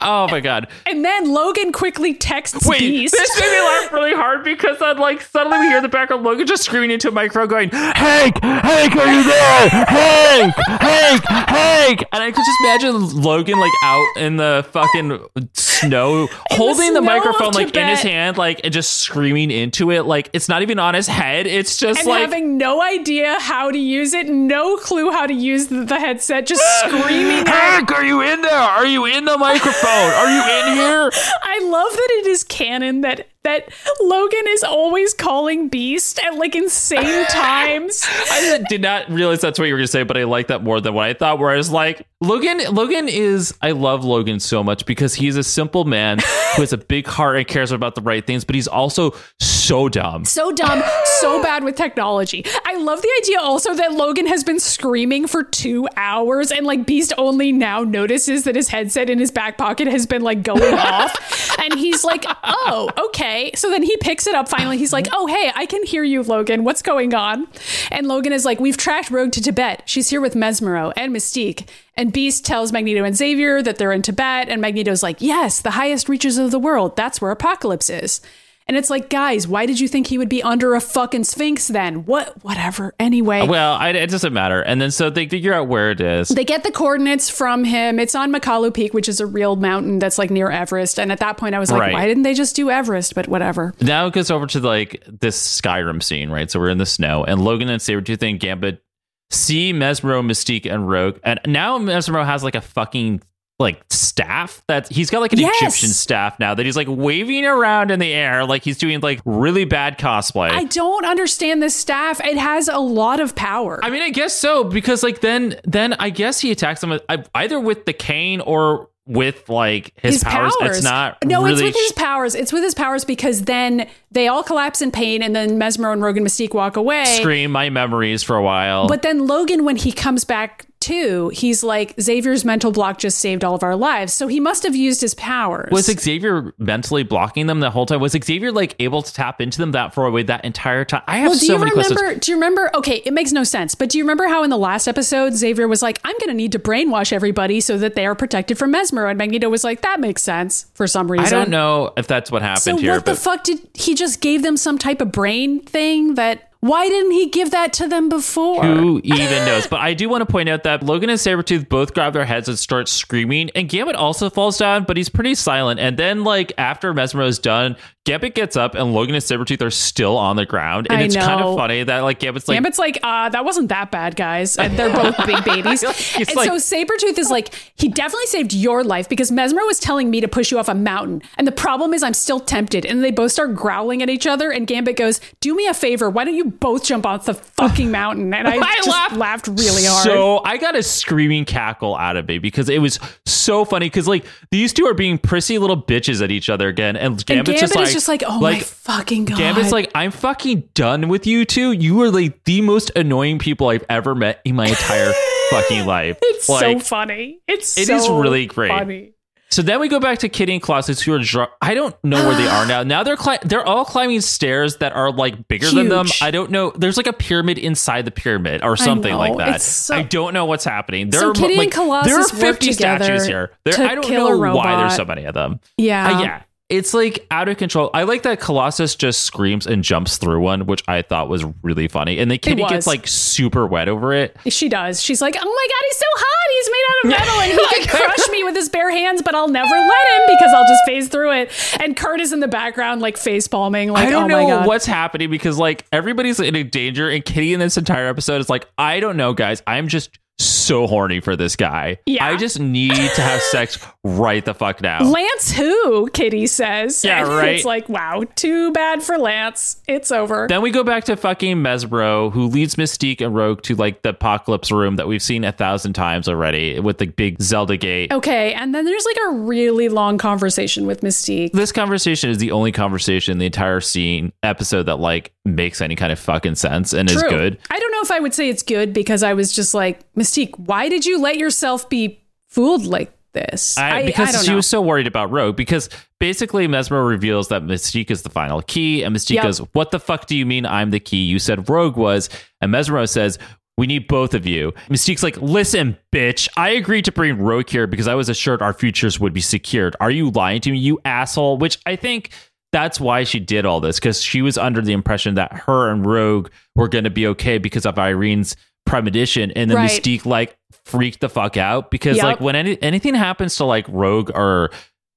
oh my god. And then Logan quickly texts Wait, Beast. this made me laugh really hard because I'm like suddenly we hear in the background Logan just screaming into a microphone going, Hank, Hank, are you there? Hank, Hank, Hank. And I could just imagine Logan like out in the fucking snow, holding the, snow of microphone like in his hand, like and just screaming into it. Like it's not even on his head. It's just and like having no idea how to use it, no clue how to use the, the headset, just [gasps] screaming. out. Hank, are you in there? Are you in in the microphone. Are you in here? I love that it is canon that that Logan is always calling Beast at like insane [laughs] times. I did not realize that's what you were going to say, but I like that more than what I thought. Where I was like, Logan, Logan is. I love Logan so much because he's a simple man [laughs] who has a big heart and cares about the right things, but he's also so dumb. so dumb, so [laughs] bad with technology. I love the idea also that Logan has been screaming for two hours and like Beast only now notices that his headset in his back pocket has been like going [laughs] off. And he's like, oh, okay. So then he picks it up finally. He's like, oh, hey, I can hear you, Logan. What's going on? And Logan is like, we've tracked Rogue to Tibet. She's here with Mesmero and Mystique. And Beast tells Magneto and Xavier that they're in Tibet. And Magneto's like, yes, the highest reaches of the world. That's where Apocalypse is. And it's like, guys, why did you think he would be under a fucking sphinx then? What, whatever. Anyway, Well, I, it doesn't matter. And then so they figure out where it is. they get the coordinates from him. It's on Makalu Peak, which is a real mountain that's like near Everest. And at that point, I was like, Right. why didn't they just do Everest? But whatever. now it goes over to like this Skyrim scene, right? So we're in the snow, and Logan and Sabretooth and Gambit see Mesmero, Mystique, and Rogue. And now Mesmero has like a fucking like staff that he's got like an Yes. Egyptian staff now that he's like waving around in the air like he's doing like really bad cosplay. I don't understand this staff. It has a lot of power. I mean, I guess so because like then then I guess he attacks them with, either with the cane or with like his, powers. It's not No, really it's with his powers. It's with his powers because then they all collapse in pain, and then Mesmer and Rogan Mystique walk away. scream my memories for a while. But then Logan, when he comes back too, he's like, Xavier's mental block just saved all of our lives. So he must have used his powers. was Xavier mentally blocking them the whole time? Was Xavier like able to tap into them that far away that entire time? I have well, do so you many remember? questions. Do you remember? Okay, it makes no sense, but do you remember how in the last episode Xavier was like, "I'm going to need to brainwash everybody so that they are protected from Mesmer," and Magneto was like, "That makes sense for some reason." I don't know if that's what happened So here, what the fuck did he just gave them some type of brain thing that? Why didn't he give that to them before? who even knows? But I do want to point out that Logan and Sabretooth both grab their heads and start screaming, and Gambit also falls down, but he's pretty silent. And then, like, after Mesmer is done, Gambit gets up, and Logan and Sabretooth are still on the ground. And I it's kind of funny that, like, Gambit's like, Gambit's like, uh, that wasn't that bad, guys. And they're both [laughs] big babies. And like- so Sabretooth is like, he definitely saved your life because Mesmer was telling me to push you off a mountain. And the problem is I'm still tempted. And they both start growling at each other. And Gambit goes, do me a favor. Why don't you both jump off the fucking mountain? And [laughs] I, I just laughed laughed, really hard. So I got a screaming cackle out of it because it was so funny. Because like these two are being prissy little bitches at each other again, and and Gambit's Gambit just like, is just like, oh my fucking God. Gambit's like, I'm fucking done with you two. You are like the most annoying people I've ever met in my entire [laughs] fucking life. it's so funny. It's It so is really great. funny. So then we go back to Kitty and Colossus, who are dr- I don't know where they are [sighs] now. Now they're cli- they're all climbing stairs that are like bigger than them. I don't know. There's like a pyramid inside the pyramid or something like that. So- I don't know what's happening. There So are Kitty like, and Colossus there are 50 together statues here. There, I don't know why there's so many of them. Yeah. Uh, yeah. It's like out of control. I like that Colossus just screams and jumps through one, which I thought was really funny. And then Kitty gets like super wet over it. She does. She's like, oh my God, he's so hot. He's made out of [laughs] metal and he can crush me with his bare hands, but I'll never let him because I'll just phase through it. And Kurt is in the background, like face palming. Like, I don't oh my know God. what's happening because like everybody's in a danger, and Kitty in this entire episode is like, I don't know, guys. I'm just so horny for this guy. Yeah. I just need to have sex right the fuck now. Lance who? Kitty says. Yeah, And right. It's like, wow, too bad for Lance. It's over. Then we go back to fucking Mesmero, who leads Mystique and Rogue to like the apocalypse room that we've seen a thousand times already with the big Zelda gate. okay. And then there's like a really long conversation with Mystique. This conversation is the only conversation in the entire scene episode that like makes any kind of fucking sense and is good. I don't know if I would say it's good because I was just like, Mystique, why did you let yourself be fooled like this? I, because don't she know. was so worried about Rogue. Because basically, Mesmer reveals that Mystique is the final key, and Mystique Yep. goes, "What the fuck do you mean I'm the key? You said Rogue was." And Mesmer says, "We need both of you." Mystique's like, "Listen, bitch, I agreed to bring Rogue here because I was assured our futures would be secured. Are you lying to me, you asshole?" Which I think. That's why she did all this because she was under the impression that her and Rogue were going to be okay because of Irene's premonition, and then Right. Mystique like freaked the fuck out because Yep. like when any, anything happens to like Rogue or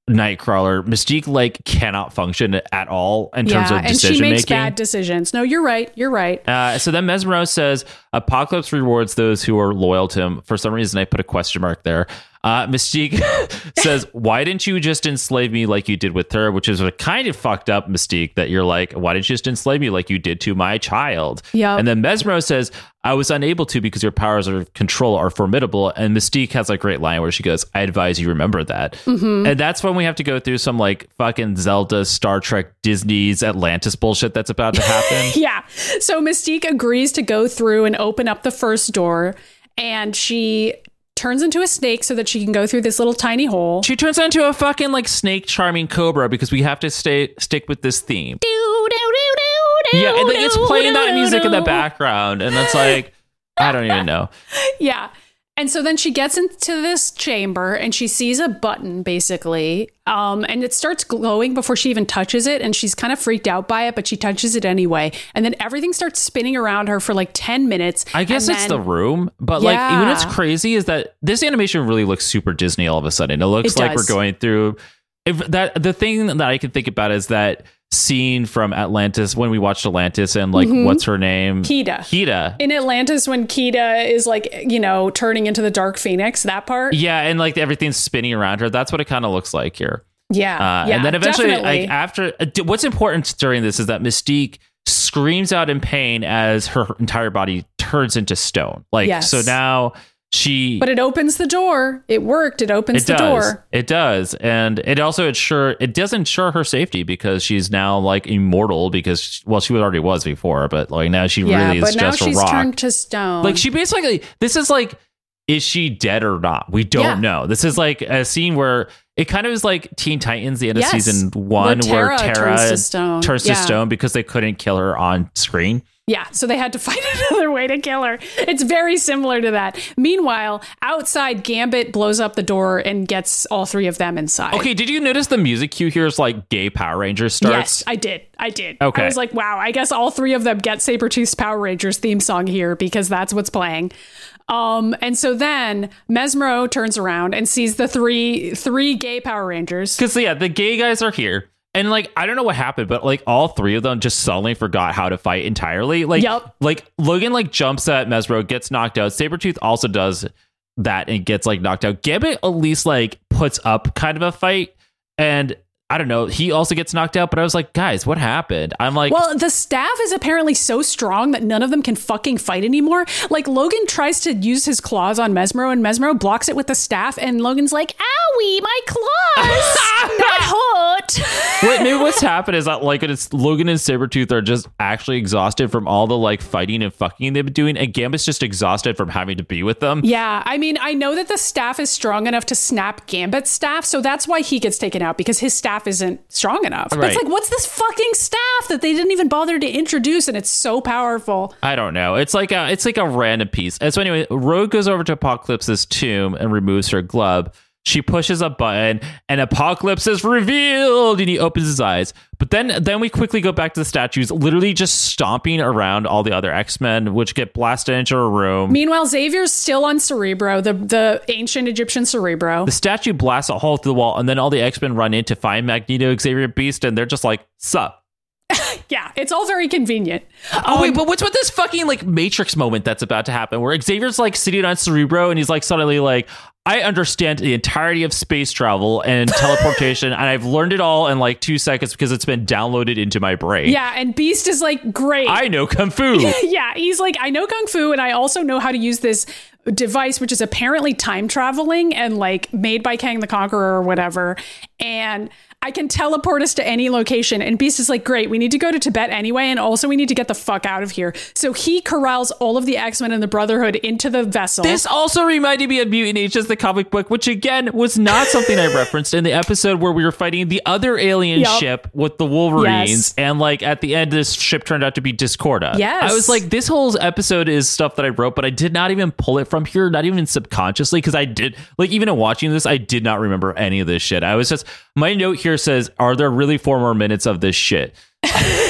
Nightcrawler, Mystique like cannot function at all in terms yeah, of and she decision makes making. bad decisions. No, you're right. You're right. Uh, so then Mesmero says, Apocalypse rewards those who are loyal to him. For some reason, I put a question mark there. Uh, Mystique [laughs] says, "Why didn't you just enslave me like you did with her?" Which is a kind of fucked up Mystique that you're like, "Why didn't you just enslave me like you did to my child?" Yep. And then Mesmero says, "I was unable to because your powers of control are formidable." And Mystique has a great line where she goes, "I advise you remember that." Mm-hmm. And that's when we have to go through some like fucking Zelda, Star Trek, Disney's Atlantis bullshit that's about to happen. [laughs] Yeah. So Mystique agrees to go through and open up the first door, and she turns into a snake so that she can go through this little tiny hole. she turns into a fucking like snake charming cobra because we have to stay stick with this theme. Yeah, and then it's playing that music in the background, and it's like, I don't even know. [laughs] Yeah. And so then she gets into this chamber and she sees a button basically. Um, and it starts glowing before she even touches it. And she's kind of freaked out by it, but she touches it anyway. And then everything starts spinning around her for like 10 minutes. I guess it's then- the room, but like, even what's crazy is that this animation really looks super Disney all of a sudden. It looks It like does. we're going through. If that the thing that I can think about is that scene from Atlantis when we watched Atlantis and like what's her name, Kida. Kida. In Atlantis, when Kida is like, you know, turning into the Dark Phoenix, that part. Yeah, and like everything's spinning around her. That's what it kind of looks like here. Yeah. Uh, yeah and then eventually, definitely. like after, uh, what's important during this is that Mystique screams out in pain as her entire body turns into stone. Like Yes. so now she. but it opens the door. It worked. It opens it the does. door. It does, and it also ensure it does ensure her safety because she's now like immortal. Because well, she already was before, but like now she Yeah. really is but now just a she's rock. turned to stone. Like she basically, this is like, is she dead or not? We don't Yeah. know. This is like a scene where it kind of is like Teen Titans, the end Yes. of season one, Where where Terra Terra turns to stone. turns to stone because they couldn't kill her on screen. Yeah, so they had to [laughs] find another way to kill her. It's very similar to that. Meanwhile, outside, Gambit blows up the door and gets all three of them inside. Okay, did you notice the music cue here is like gay Power Rangers starts? Yes, I did. I did. Okay. I was like, wow, I guess all three of them get Sabretooth's Power Rangers theme song here because that's what's playing. Um, and so then Mesmero turns around and sees the three three gay Power Rangers. Because yeah, the gay guys are here. And like I don't know what happened, but like all three of them just suddenly forgot how to fight entirely. Like Yup. like Logan like jumps at Mesmero, gets knocked out. Sabretooth also does that and gets like knocked out. Gambit at least like puts up kind of a fight. And I don't know, he also gets knocked out, but I was like, guys, what happened? I'm like Well, the staff is apparently so strong that none of them can fucking fight anymore. Like Logan tries to use his claws on Mesmero, and Mesmero blocks it with the staff, and Logan's like, "Owie, my claws! [laughs] that hurt." Wait, maybe what's happened is that like it's Logan and Sabretooth are just actually exhausted from all the like fighting and fucking they've been doing, and Gambit's just exhausted from having to be with them. yeah, I mean, I know that the staff is strong enough to snap Gambit's staff, so that's why he gets taken out because his staff isn't strong enough. But it's like, what's this fucking staff that they didn't even bother to introduce, and it's so powerful. I don't know. It's like a it's like a random piece. And so anyway, Rogue goes over to Apocalypse's tomb and removes her glove. She pushes a button and Apocalypse is revealed and he opens his eyes. But then then we quickly go back to the statues, literally just stomping around all the other X-Men, which get blasted into a room. Meanwhile, Xavier's still on Cerebro, the the ancient Egyptian Cerebro. the statue blasts a hole through the wall, and then all the X-Men run in to find Magneto, Xavier, Beast, and they're just like, sup. [laughs] Yeah, it's all very convenient. Oh wait, um, but what's with this fucking like Matrix moment that's about to happen where Xavier's like sitting on Cerebro and he's like suddenly like, I understand the entirety of space travel and [laughs] teleportation, and I've learned it all in like two seconds because it's been downloaded into my brain. Yeah, and Beast is like, great. I know kung fu. [laughs] yeah, he's like, I know Kung Fu, and I also know how to use this device, which is apparently time traveling and like made by Kang the Conqueror or whatever. And I can teleport us to any location. And Beast is like, great, we need to go to Tibet anyway. And also, we need to get the fuck out of here. So he corrals all of the X Men and the Brotherhood into the vessel. This also reminded me of Mutant Ages, the comic book, which again was not something I referenced in the episode where we were fighting the other alien Yup. ship with the Wolverines, Yes. and like at the end, this ship turned out to be Discorda. Yes. I was like, this whole episode is stuff that I wrote, but I did not even pull it from here, not even subconsciously, because I did like even in watching this, I did not remember any of this shit. I was just my note here says, "Are there really four more minutes of this shit?" [laughs]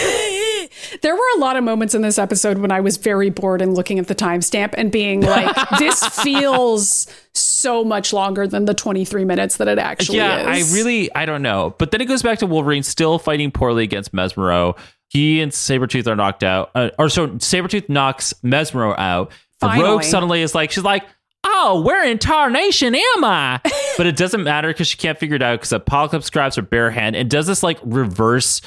There were a lot of moments in this episode when I was very bored and looking at the timestamp and being like, [laughs] this feels so much longer than the 23 minutes that it actually yeah, is. I really, I don't know. But then it goes back to Wolverine still fighting poorly against Mesmero. He and Sabretooth are knocked out. Uh, or so Sabretooth knocks Mesmero out. Finally. Rogue suddenly is like, she's like, oh, where in tarnation am I? [laughs] but it doesn't matter because she can't figure it out because Apocalypse grabs her bare hand and does this like reverse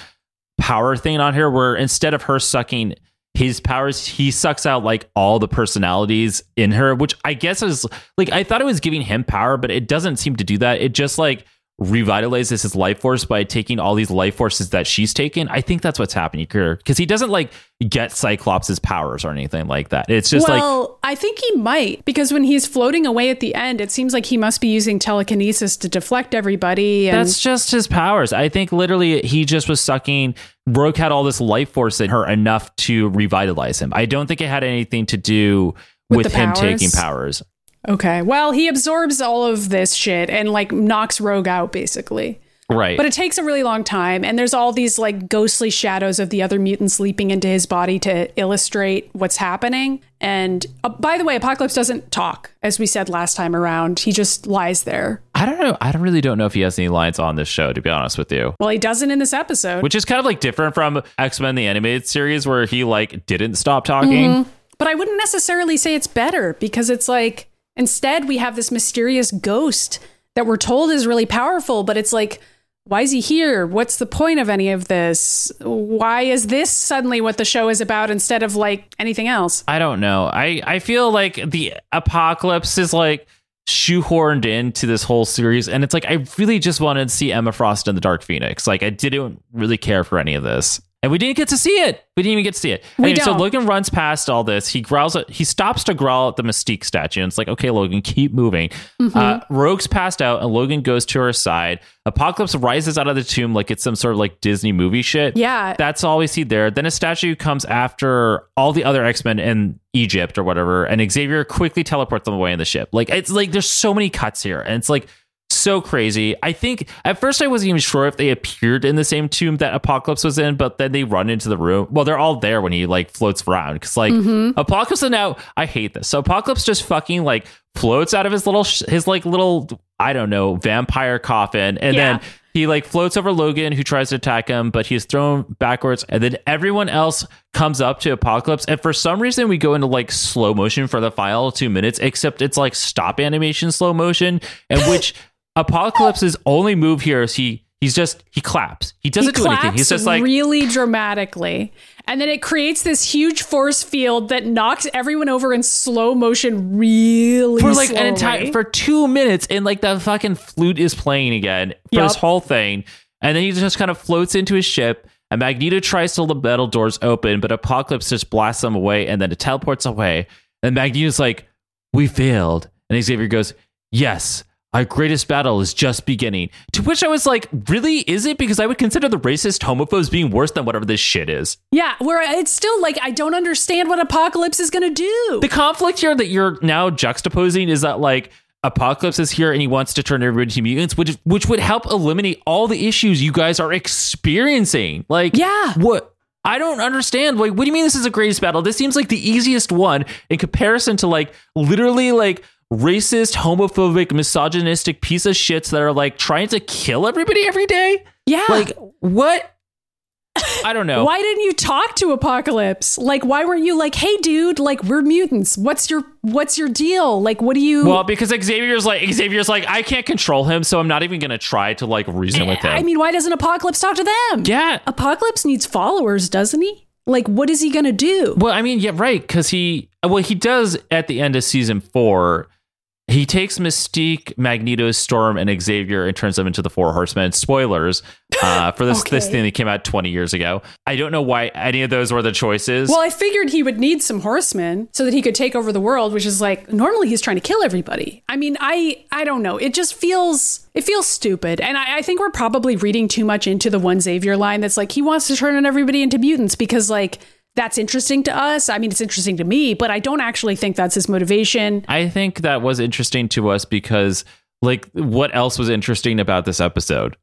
power thing on her where instead of her sucking his powers, he sucks out like all the personalities in her, which I guess is like I thought it was giving him power, but it doesn't seem to do that. It just like revitalizes his life force by taking all these life forces that she's taken. I think that's what's happening here because he doesn't like get Cyclops' powers or anything like that. It's just like well, I think he might because when he's floating away at the end, it seems like he must be using telekinesis to deflect everybody. And That's just his powers. I think literally he just was sucking. Rogue had all this life force in her enough to revitalize him. I don't think it had anything to do With with, him powers? taking powers. Okay, well, he absorbs all of this shit and like knocks Rogue out basically. Right. But it takes a really long time, and there's all these like ghostly shadows of the other mutants leaping into his body to illustrate what's happening. And uh, by the way, Apocalypse doesn't talk, as we said last time around. He just lies there. I don't know. I don't really don't know if he has any lines on this show, to be honest with you. Well, he doesn't in this episode. Which is kind of like different from X Men the animated series, where he like didn't stop talking. But I wouldn't necessarily say it's better because it's like instead we have this mysterious ghost that we're told is really powerful, but it's like, why is he here? What's the point of any of this? Why is this suddenly what the show is about instead of like anything else? I don't know. I I feel like the apocalypse is like shoehorned into this whole series, and it's like I really just wanted to see Emma Frost and the Dark Phoenix. Like I didn't really care for any of this. And we didn't get to see it. We didn't even get to see it. We Anyway, So. Logan runs past all this. He growls. At, he stops to growl at the Mystique statue, and it's like, okay, Logan, keep moving. Mm-hmm. Uh, Rogue's passed out, and Logan goes to her side. Apocalypse rises out of the tomb like it's some sort of like Disney movie shit. Yeah. That's all we see there. Then a statue comes after all the other X Men in Egypt or whatever, and Xavier quickly teleports them away in the ship. Like it's like there's so many cuts here, and it's like so crazy. I think at first I wasn't even sure if they appeared in the same tomb that Apocalypse was in, but then they run into the room. Well, they're all there when he like floats around because like mm-hmm. Apocalypse is now. I hate this. So Apocalypse just fucking like floats out of his little sh- his like little I don't know vampire coffin, and Yeah. then he like floats over Logan, who tries to attack him, but he's thrown backwards. And then everyone else comes up to Apocalypse. And for some reason, we go into like slow motion for the final two minutes, except it's like stop animation slow motion, in which [laughs] Apocalypse's only move here is he he's just he claps. He He doesn't do anything. He's just like really dramatically. And then it creates this huge force field that knocks everyone over in slow motion really for like slowly. an entire for two minutes, and like the fucking flute is playing again for Yup. this whole thing, and then he just kind of floats into his ship. And Magneto tries to the metal doors open, but Apocalypse just blasts them away, and then it teleports away. And Magneto's like, "We failed," and Xavier goes, "Yes." Our greatest battle is just beginning. To which I was like, really? Is it? Because I would consider the racist homophobes being worse than whatever this shit is. Yeah, where it's still like I don't understand what Apocalypse is going to do. the conflict here that you're now juxtaposing is that like apocalypse is here and he wants to turn everybody into mutants which which would help eliminate all the issues you guys are experiencing like Yeah. what I don't understand. Like, what do you mean this is a greatest battle? This seems like the easiest one in comparison to like literally like racist, homophobic, misogynistic piece of shits that are like trying to kill everybody every day. yeah. Like, what? I don't know. [laughs] why didn't you talk to Apocalypse? Like why weren't you like, "Hey dude, like we're mutants. What's your what's your deal? Like what do you Well, because Xavier's like Xavier's like I can't control him, so I'm not even gonna try to like reason with eh, him. I mean, why doesn't Apocalypse talk to them? yeah. Apocalypse needs followers, doesn't he? Like what is he going to do? Well, I mean, yeah, right. Because he, well, he does at the end of season four. He takes Mystique, Magneto, Storm, and Xavier and turns them into the Four Horsemen. Spoilers uh, for this [laughs] this thing that came out 20 years ago. I don't know why any of those were the choices. Well, I figured he would need some horsemen so that he could take over the world, which is like normally he's trying to kill everybody. I mean, I I don't know. It just feels it feels stupid, and I, I think we're probably reading too much into the one Xavier line. That's like he wants to turn everybody into mutants because like that's interesting to us. I mean, it's interesting to me, but I don't actually think that's his motivation. I think that was interesting to us because, like, what else was interesting about this episode?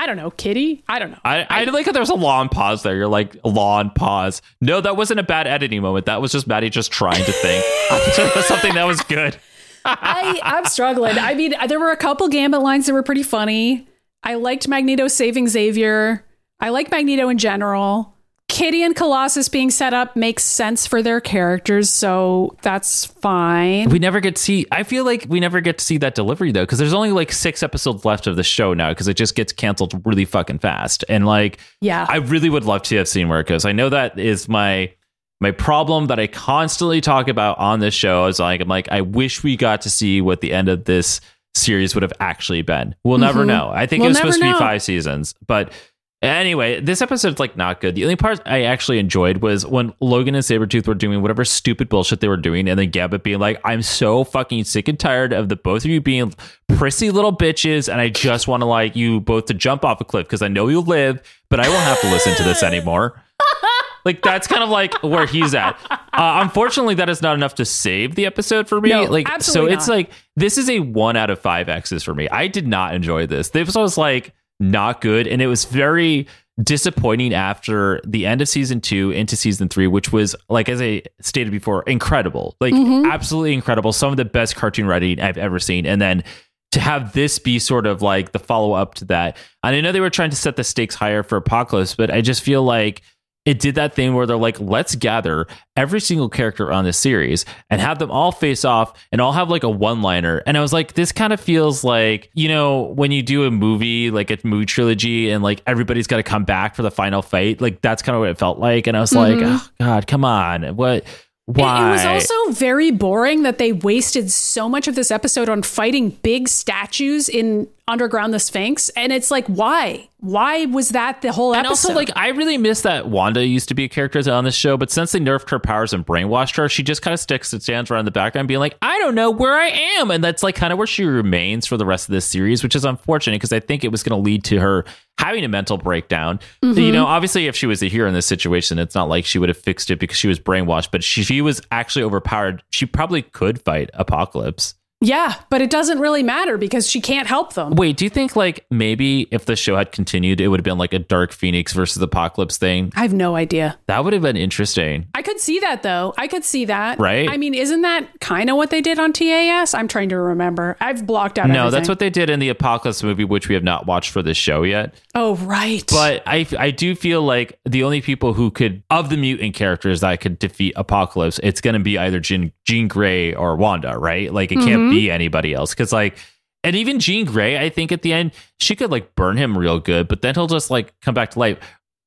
I don't know, Kitty. I don't know. I, I, like that there was a long pause there. You're like, long pause. No, that wasn't a bad editing moment. That was just Maddy just trying to think. [laughs] [laughs] something that was good. I, I'm [laughs] struggling. I mean, there were a couple Gambit lines that were pretty funny. I liked Magneto saving Xavier. I like Magneto in general. Kitty and Colossus being set up makes sense for their characters, so that's fine. We never get to see. I feel like we never get to see that delivery though, because there's only like six episodes left of the show now, because it just gets canceled really fucking fast. And like, Yeah. I really would love to have seen where it goes. I know that is my my problem that I constantly talk about on this show. Is like, I'm like, I wish we got to see what the end of this series would have actually been. We'll never know. I think Mm-hmm. We'll it was supposed to be five seasons, but. Anyway, this episode's like not good. The only part I actually enjoyed was when Logan and Sabretooth were doing whatever stupid bullshit they were doing, and then Gambit being like, I'm so fucking sick and tired of the both of you being prissy little bitches, and I just want to like you both to jump off a cliff because I know you'll live, but I won't have to listen to this anymore. [laughs] like that's kind of like where he's at. Uh, unfortunately, that is not enough to save the episode for me. No, like, so it's not. like this is a one out of five X's for me. I did not enjoy this. This was like not good, and it was very disappointing after the end of season two into season three, which was like as I stated before, incredible, like mm-hmm. absolutely incredible. Some of the best cartoon writing I've ever seen, and then to have this be sort of like the follow up to that. And I know they were trying to set the stakes higher for Apocalypse, but I just feel like it did that thing where they're like, let's gather every single character on this series and have them all face off and all have like a one liner. And I was like, this kind of feels like, you know, when you do a movie, like a movie trilogy, and like everybody's got to come back for the final fight. Like that's kind of what it felt like. And I was like, mm-hmm. oh, God, come on. What? Why? It, it was also very boring that they wasted so much of this episode on fighting big statues in underground the Sphinx, and it's like, why? Why was that the whole And episode? also, like, I really miss that Wanda used to be a character on this show, but since they nerfed her powers and brainwashed her, she just kind of sticks and stands around in the background being like, I don't know where I am. And that's like kind of where she remains for the rest of this series, which is unfortunate because I think it was going to lead to her having a mental breakdown. Mm-hmm. You know, obviously, if she was a hero in this situation, it's not like she would have fixed it because she was brainwashed, but she, she was actually overpowered. She probably could fight Apocalypse. Yeah, but it doesn't really matter because she can't help them. Wait, do you think like maybe if the show had continued, it would have been like a Dark Phoenix versus Apocalypse thing? I have no idea. That would have been interesting. I could see that though. I could see that. Right? I mean, isn't that kind of what they did on TAS? I'm trying to remember. I've blocked out. No, everything. that's what they did in the Apocalypse movie, which we have not watched for this show yet. Oh, right. But I, I do feel like the only people who could, of the mutant characters that could defeat Apocalypse, it's going to be either Jean, Jean Grey or Wanda, right? Like it can't mm-hmm. be anybody else. Because, like, and even Jean Grey, I think at the end, she could like burn him real good, but then he'll just like come back to life.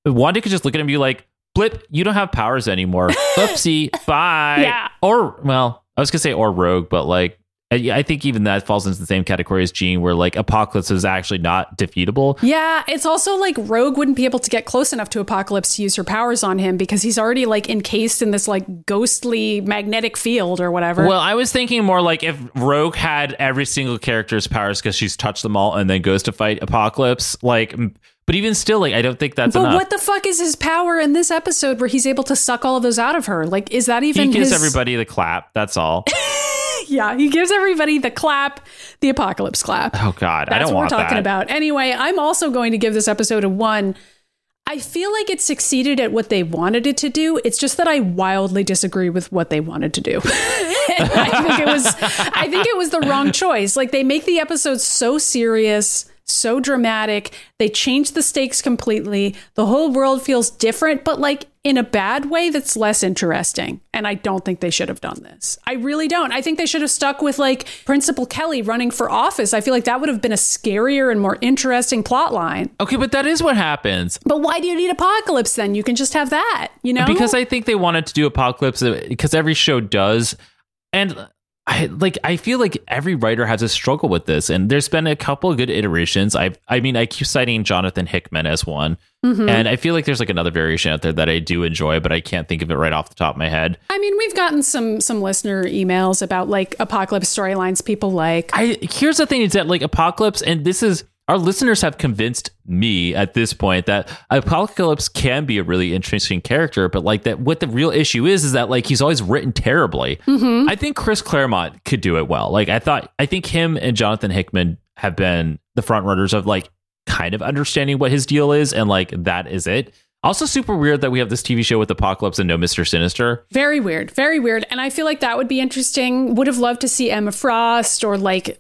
Wanda could just look at him and be like, Blip, you don't have powers anymore. [laughs] Oopsie, bye. Yeah. Or, well, I was going to say or Rogue, but like, I I think even that falls into the same category as Jean, where like Apocalypse is actually not defeatable. Yeah, it's also like Rogue wouldn't be able to get close enough to Apocalypse to use her powers on him because he's already like encased in this like ghostly magnetic field or whatever. Well, I was thinking more like if Rogue had every single character's powers because she's touched them all and then goes to fight Apocalypse. Like, but even still, like, I don't think that's but enough. what the fuck is his power in this episode where he's able to suck all of those out of her? Like, is that even? he gives his... everybody the clap. That's all. [laughs] Yeah, he gives everybody the clap, the apocalypse clap. Oh God, I That's don't what we're talking that. about. Anyway, I'm also going to give this episode a one. I feel like it succeeded at what they wanted it to do. It's just that I wildly disagree with what they wanted to do. [laughs] I think it was I think it was the wrong choice. Like they make the episode so serious, so dramatic. They change the stakes completely. The whole world feels different, but like in a bad way that's less interesting. And I don't think they should have done this. I really don't. I think they should have stuck with like Principal Kelly running for office. I feel like that would have been a scarier and more interesting plot line. Okay, but that is what happens. But why do you need Apocalypse then? You can just have that, you know? because I think they wanted to do Apocalypse uh, because every show does, and I like I feel like every writer has a struggle with this, and there's been a couple of good iterations. I I mean I keep citing Jonathan Hickman as one, Mm-hmm. and I feel like there's like another variation out there that I do enjoy, but I can't think of it right off the top of my head. I mean, we've gotten some some listener emails about like apocalypse storylines people like. I here's the thing is that like Apocalypse, and this is our listeners have convinced me at this point that Apocalypse can be a really interesting character, but like that what the real issue is is that like he's always written terribly. Mm-hmm. I think Chris Claremont could do it well. Like I thought I think him and Jonathan Hickman have been the front runners of like kind of understanding what his deal is and like that is it. Also super weird that we have this TV show with Apocalypse and no Mr. Sinister. Very weird, very weird. And I feel like that would be interesting. Would have loved to see Emma Frost or like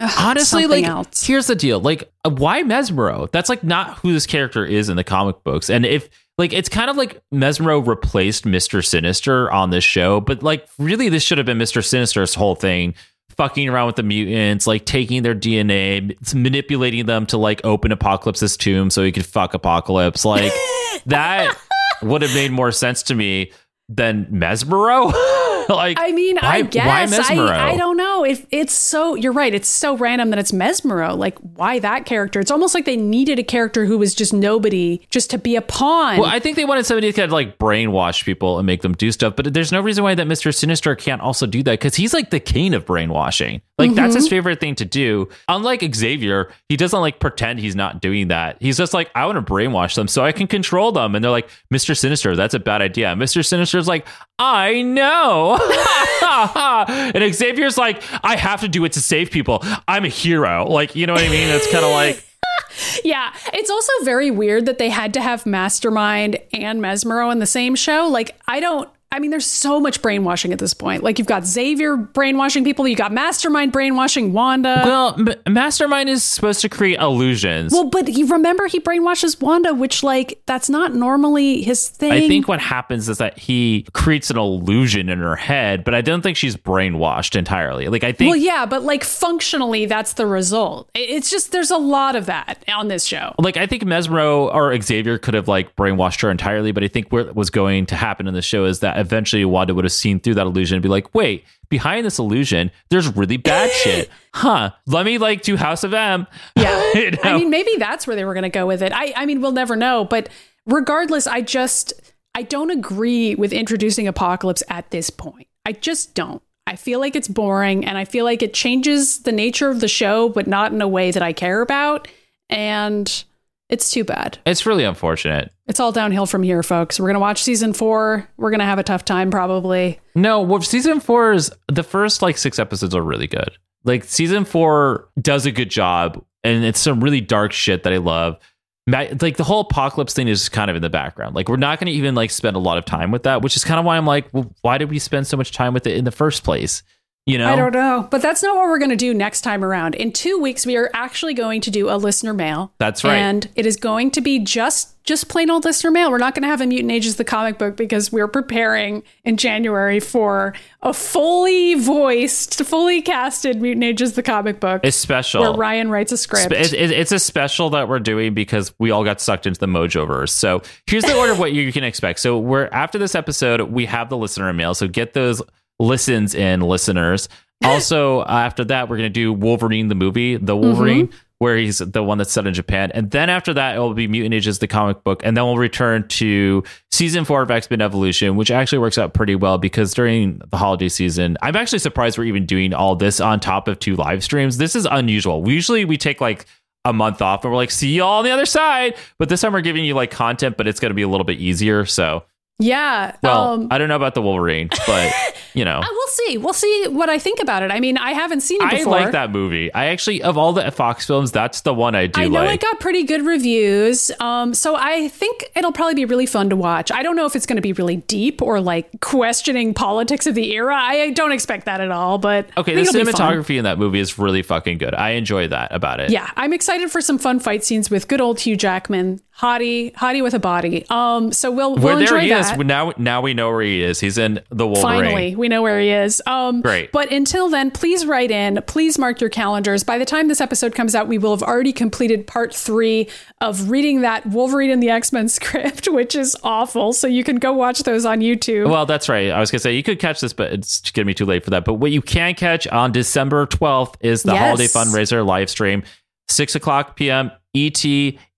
ugh, honestly like else. here's the deal like uh, why mesmero that's like not who this character is in the comic books and if like it's kind of like Mesmero replaced Mister Sinister on this show, but like really, this should have been Mister Sinister's whole thing. Fucking around with the mutants, like taking their DNA, manipulating them to like open Apocalypse's tomb so he could fuck Apocalypse. Like [laughs] that would have made more sense to me than Mesmero. [laughs] [laughs] like, I mean, I guess why I, I don't know. It, it's so you're right. It's so random that it's Mesmero. Like, why that character? It's almost like they needed a character who was just nobody, just to be a pawn. Well, I think they wanted somebody to kind of like brainwash people and make them do stuff, but there's no reason why that Mr. Sinister can't also do that because he's like the king of brainwashing. Like that's his mm-hmm. favorite thing to do. Unlike Xavier, he doesn't like pretend he's not doing that. He's just like, I want to brainwash them so I can control them. And they're like, Mr. Sinister, that's a bad idea. Mr. Sinister's like, I know. [laughs] and Xavier's like, I have to do it to save people. I'm a hero. Like, you know what I mean? It's kind of like, [laughs] yeah, it's also very weird that they had to have Mastermind and Mesmero in the same show. Like, I don't. I mean, there's so much brainwashing at this point. Like, you've got Xavier brainwashing people, you got Mastermind brainwashing Wanda. well, M- Mastermind is supposed to create illusions. Well, but you remember he brainwashes Wanda, which like that's not normally his thing. I think what happens is that he creates an illusion in her head, but I don't think she's brainwashed entirely. Like I think Well, yeah, but like functionally, that's the result. It's just there's a lot of that on this show. like I think Mesmero or Xavier could have like brainwashed her entirely, but I think what was going to happen in the show is that eventually Wanda would have seen through that illusion and be like, wait, behind this illusion, there's really bad [laughs] shit. Huh. Let me like do House of M. Yeah. [laughs] You know? I mean, maybe that's where they were going to go with it. I, I mean, we'll never know. But regardless, I just, I don't agree with introducing Apocalypse at this point. I just don't. I feel like it's boring and I feel like it changes the nature of the show, but not in a way that I care about. And it's too bad. it's really unfortunate. It's all downhill from here, folks. We're going to watch season four. We're going to have a tough time, probably. No, well, season four is the first like six episodes are really good. Like season four does a good job, and it's some really dark shit that I love. Like the whole apocalypse thing is kind of in the background. Like we're not going to even like spend a lot of time with that, which is kind of why I'm like, well, why did we spend so much time with it in the first place? You know, I don't know. But that's not what we're going to do next time around. In two weeks, we are actually going to do a listener mail. That's right. And it is going to be just just plain old listener mail. We're not going to have a Mutant Ages the comic book because we're preparing in January for a fully voiced, fully casted Mutant Ages the comic book it's special. where Ryan writes a script. It- it- it's a special that we're doing because we all got sucked into the Mojoverse. So here's the order of what you can expect. So we're after this episode, we have the listener mail. So get those listens in, listeners. [laughs] Also, after that, we're gonna do Wolverine the movie, the mm-hmm. Wolverine, where he's the one that's set in Japan, and then after that, it will be Mutant Ages, the comic book, and then we'll return to season four of X Men Evolution, which actually works out pretty well because during the holiday season, I'm actually surprised we're even doing all this on top of two live streams. This is unusual. We usually we take like a month off and we're like, see y'all on the other side. But this time we're giving you like content, but it's going to be a little bit easier. So, yeah. well, um, I don't know about the Wolverine, but [laughs] you know, uh, we'll see. We'll see what I think about it. I mean, I haven't seen it I like that movie. I actually, of all the Fox films, that's the one I do I know like. it got pretty good reviews. Um, so I think it'll probably be really fun to watch. I don't know if it's going to be really deep or like questioning politics of the era. I don't expect that at all, but okay, the cinematography in that movie is really fucking good. I enjoy that about it. Yeah, I'm excited for some fun fight scenes with good old Hugh Jackman, hottie, hottie with a body. Um, so we'll we'll Where there enjoy he that. is. Now, now we know where he is. He's in the Wolverine. Finally, we know where he is. Um, Great. But until then, please write in. Please mark your calendars. By the time this episode comes out, we will have already completed part three of reading that Wolverine and the X Men [laughs] script, which is awful. So you can go watch those on YouTube. Well, that's right. I was gonna say you could catch this, but it's gonna be too late for that. But what you can catch on December twelfth is the Yes. holiday fundraiser live stream, six o'clock p.m. ET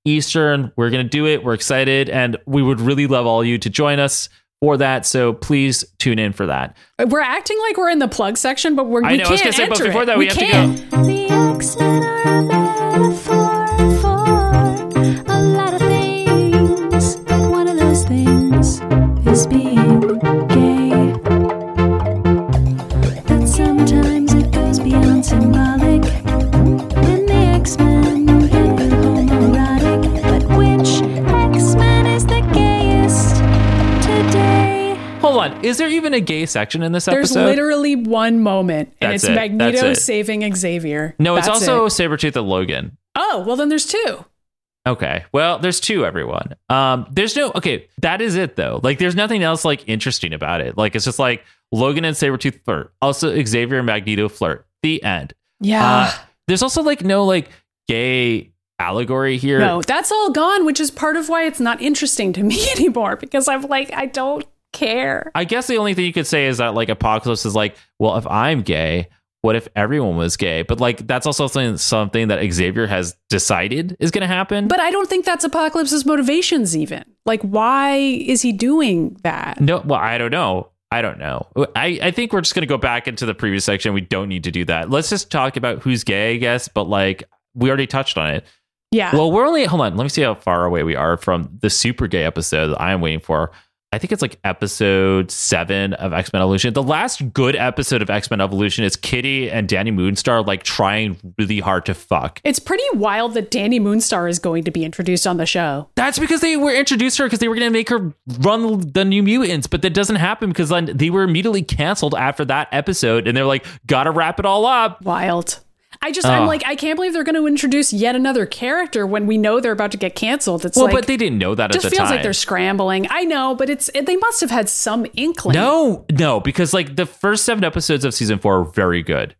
Eastern. We're gonna do it. We're excited, and we would really love all you to join us for that. So please tune in for that. we're acting like we're in the plug section, but we're, I we know, I was can't gonna say, but before it. that, we have to go. can't. The X-Men are a metaphor for a lot of things, but one of those things is being gay. Is there even a gay section in this There's episode? There's literally one moment, and That's it's it. Magneto That's it. saving Xavier. no, it's That's also it. Sabretooth and Logan. Oh, well, then there's two. Okay. Well, there's two, everyone. Um, there's no okay, that is it though. Like there's nothing else like interesting about it. Like it's just like Logan and Sabretooth flirt. Also Xavier and Magneto flirt. The end. Yeah. Uh, there's also like no like gay allegory here. no, that's all gone, which is part of why it's not interesting to me [laughs] anymore because I'm like, I don't care. I guess the only thing you could say is that like Apocalypse is like, well, if I'm gay, what if everyone was gay? But like that's also something something that Xavier has decided is going to happen. But I don't think that's Apocalypse's motivations, even. Like, why is he doing that? no, well, I don't know. I don't know. I, I think we're just going to go back into the previous section. We don't need to do that. Let's just talk about who's gay, I guess. But like we already touched on it. Yeah. Well, we're only hold on. Let me see how far away we are from the super gay episode that I am waiting for. I think it's like episode seven of X Men Evolution. The last good episode of X Men Evolution is Kitty and Dani Moonstar like trying really hard to fuck. it's pretty wild that Dani Moonstar is going to be introduced on the show. That's because they were introduced her because they were going to make her run the New Mutants, but that doesn't happen because then they were immediately canceled after that episode, and they're like, "Gotta wrap it all up." Wild. I just, I'm Oh. like, I can't believe they're going to introduce yet another character when we know they're about to get canceled. It's Well, like, but they didn't know that it just feels time. like they're scrambling. I know, but it's they must have had some inkling. No, no, because like the first seven episodes of season four are very good.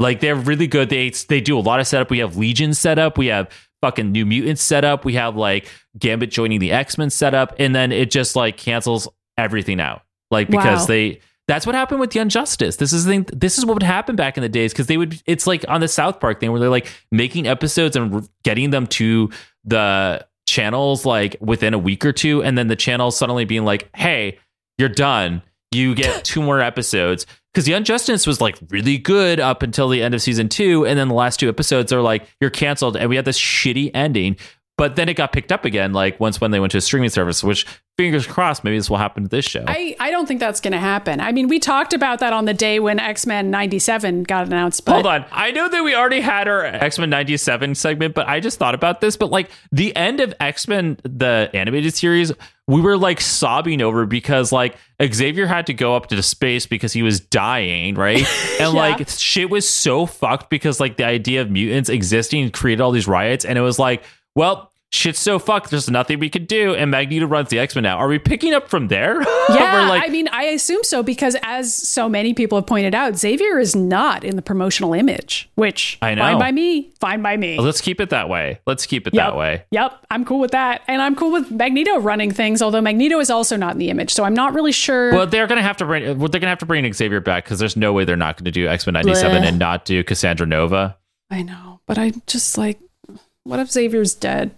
Like they're really good. They they do a lot of setup. We have Legion set up. We have fucking New Mutants set up. We have like Gambit joining the X Men set up, and then it just like cancels everything out. Like because Wow. they that's what happened with the Justice. This is the thing, this is what would happen back in the days because they would. It's like on the South Park thing where they're like making episodes and getting them to the channels like within a week or two, and then the channels suddenly being like, "Hey, you're done. You get two more episodes." Because the Justice was like really good up until the end of season two, and then the last two episodes are like you're canceled, and we had this shitty ending. But then it got picked up again, like once when they went to a streaming service. Which fingers crossed, maybe this will happen to this show. I, I don't think that's going to happen. I mean, we talked about that on the day when X Men 97 got announced. But Hold on. I know that we already had our X Men 97 segment, but I just thought about this. But like the end of X Men, the animated series, we were like sobbing over because like Xavier had to go up to the space because he was dying, right? [laughs] And Yeah. like shit was so fucked because like the idea of mutants existing created all these riots. And it was like, well, shit's so fucked. There's nothing we can do. And Magneto runs the X Men now. Are we picking up from there? [laughs] Yeah, like, I mean, I assume so because, as so many people have pointed out, Xavier is not in the promotional image, which I know. fine by me, fine by me. let's keep it that way. Let's keep it Yep. that way. Yep, I'm cool with that, and I'm cool with Magneto running things. Although Magneto is also not in the image, so I'm not really sure. Well, they're gonna have to bring. Well, they're gonna have to bring Xavier back because there's no way they're not going to do X Men '97 Bleh. and not do Cassandra Nova. I know, but I just like, what if Xavier's dead?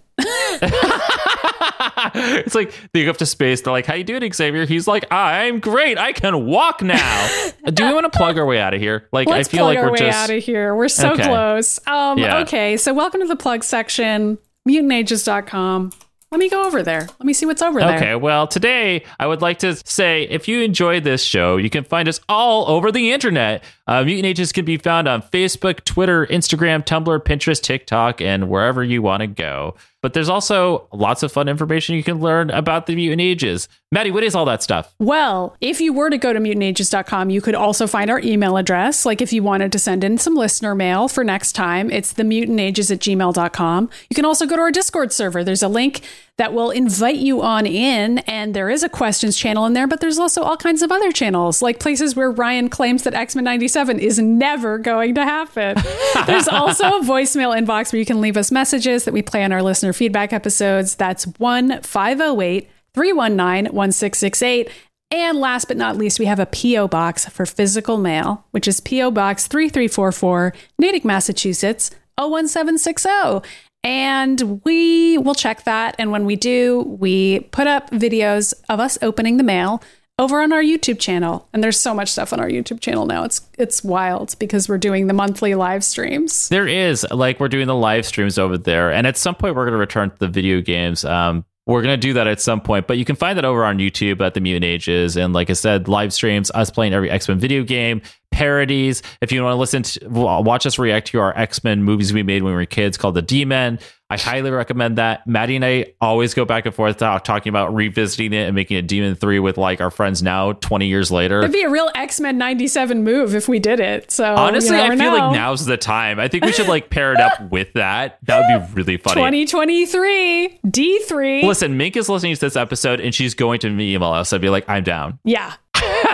[laughs] it's like they go up to space. They're like, "How you doing, Xavier?" He's like, "I'm great. I can walk now." do we want to plug our way out of here? Like, Let's I feel plug like our we're way just out of here. We're so Okay. close. Um, Yeah. Okay, so welcome to the plug section, mutantages.com. Let me go over there. Let me see what's over there. Okay, well, today I would like to say if you enjoyed this show, you can find us all over the internet. Uh, Mutant Ages can be found on Facebook, Twitter, Instagram, Tumblr, Pinterest, TikTok, and wherever you want to go. But there's also lots of fun information you can learn about the Mutant Ages. Maddy, what is all that stuff? Well, if you were to go to mutantages.com, you could also find our email address. Like if you wanted to send in some listener mail for next time, it's the mutantages at gmail.com. You can also go to our Discord server. There's a link that will invite you on in, and there is a questions channel in there, but there's also all kinds of other channels, like places where Ryan claims that X Men 97 is never going to happen. [laughs] there's also a voicemail inbox where you can leave us messages that we play on our listener feedback episodes. That's 1 508 319 1668. And last but not least, we have a P.O. box for physical mail, which is P.O. Box 3344, Natick, Massachusetts, 01760. And we will check that. And when we do, we put up videos of us opening the mail over on our YouTube channel. And there's so much stuff on our YouTube channel now. It's it's wild because we're doing the monthly live streams. There is like we're doing the live streams over there, and at some point we're going to return to the video games. Um, we're to do that at some point, but you can find that over on YouTube at the Mutant Ages, and like I said, live streams, us playing every X Men video game, parodies. If you want to listen to watch us react to our X Men movies we made when we were kids called the D Men, I highly recommend that. Maddy and I always go back and forth talk, talking about revisiting it and making a D Men 3 with like our friends now 20 years later. It'd be a real X Men '97 move if we did it. So Honestly, I feel know. like now's the time. I think we should like pair it up [laughs] with that. That would be really funny. 2023 D3. Listen, Mink is listening to this episode and she's going to email us. I'd be like, I'm down. Yeah.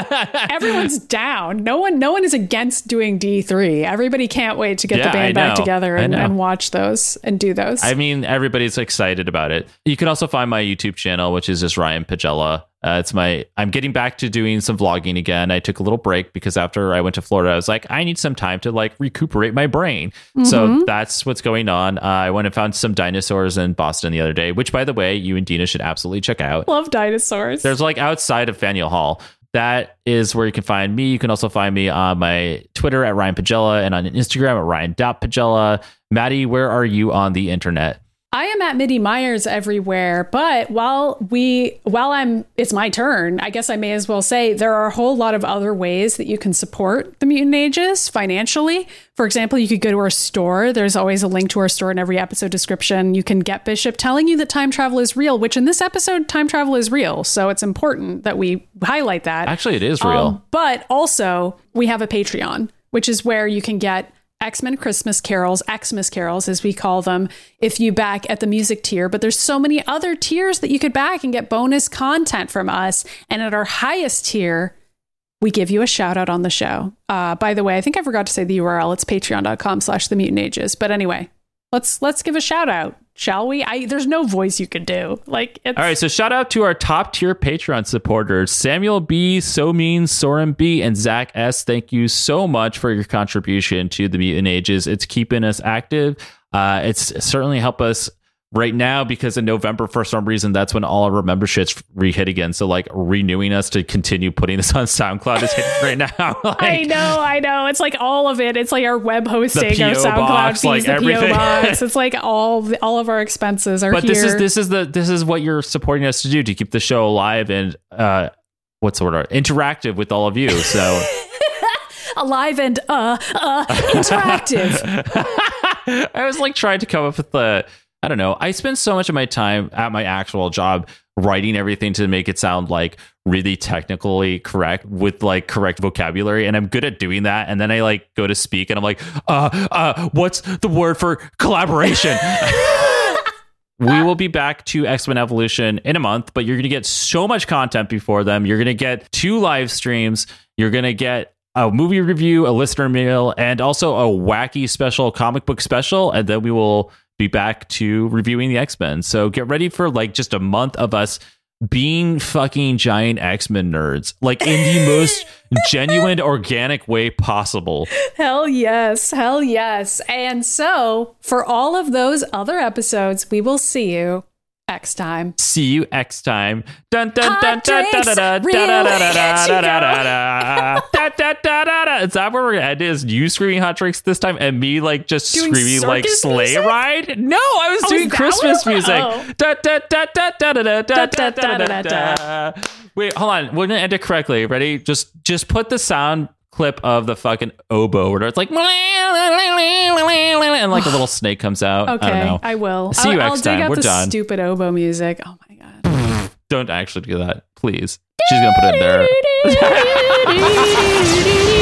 [laughs] Everyone's down. No one no one is against doing D3. Everybody can't wait to get Yeah, the band back together and, and watch those and do those. I mean, everybody's excited about it. You can also find my YouTube channel, which is just Ryan Pagella. Uh, it's my. I'm getting back to doing some vlogging again. I took a little break because after I went to Florida, I was like, I need some time to like recuperate my brain. So that's what's going on. Uh, I went and found some dinosaurs in Boston the other day, which, by the way, you and Dina should absolutely check out. Love dinosaurs. There's like outside of Faneuil Hall. That is where you can find me. You can also find me on my Twitter at Ryan Pagella and on Instagram at Ryan.Pagella. Maddy, where are you on the internet? I am at Midi Myers everywhere, but while we while I'm it's my turn, I guess I may as well say there are a whole lot of other ways that you can support the Mutant Ages financially. For example, you could go to our store. There's always a link to our store in every episode description. You can get Bishop telling you that time travel is real, which in this episode time travel is real. So it's important that we highlight that. Actually, it is real. Um, but also, we have a Patreon, which is where you can get X Men Christmas carols, Xmas carols, as we call them, if you back at the music tier. But there's so many other tiers that you could back and get bonus content from us. And at our highest tier, we give you a shout out on the show. Uh, by the way, I think I forgot to say the URL. It's patreon.com slash the mutant ages. But anyway, let's let's give a shout out, shall we? I there's no voice you could do. Like All right, so shout out to our top tier Patreon supporters Samuel B, So Mean, Soren B, and Zach S. Thank you so much for your contribution to the Mutant Ages. It's keeping us active. Uh, it's certainly helped us right now because in November, for some reason, that's when all of our memberships re-hit again. So like renewing us to continue putting this on SoundCloud is hitting right now. [laughs] [laughs] Like, I know, I know. It's like all of it. It's like our web hosting, our SoundCloud box, fees, like the everything. PO box. [laughs] It's like all the, all of our expenses are but here. this is this is the this is what you're supporting us to do to keep the show alive and uh what's the word interactive with all of you. So alive and uh uh interactive. I was like trying to come up with the I don't know. I spend so much of my time at my actual job writing everything to make it sound like really technically correct with like correct vocabulary and I'm good at doing that and then I like go to speak and I'm like uh uh what's the word for collaboration [laughs] we will be back to X-Men Evolution in a month, but you're going to get so much content before them. You're going to get two live streams. You're going to get a movie review, a listener mail, and also a wacky special comic book special. And then we will be back to reviewing the X-Men. So get ready for like just a month of us being fucking giant X-Men nerds, like in the most [laughs] genuine, organic way possible. hell yes, hell yes. And so for all of those other episodes, we will see you next time. See you next time. Dun dun dun dun dun dun dun dun dun. Is that where we're gonna end? Is you screaming hot drinks this time and me like just Doing screaming like sleigh music? ride? No, I was Oh, doing Christmas music. oh. Wait, hold on. We're gonna end it correctly. Ready? Just just put the sound clip of the fucking oboe where it's like and like a little [sighs] snake comes out. Okay, I don't know. I will. See you I'll, I'll next dig time. We're the done. stupid oboe music. Oh my god. Don't actually do that, please. She's gonna put it in there. [laughs] [laughs]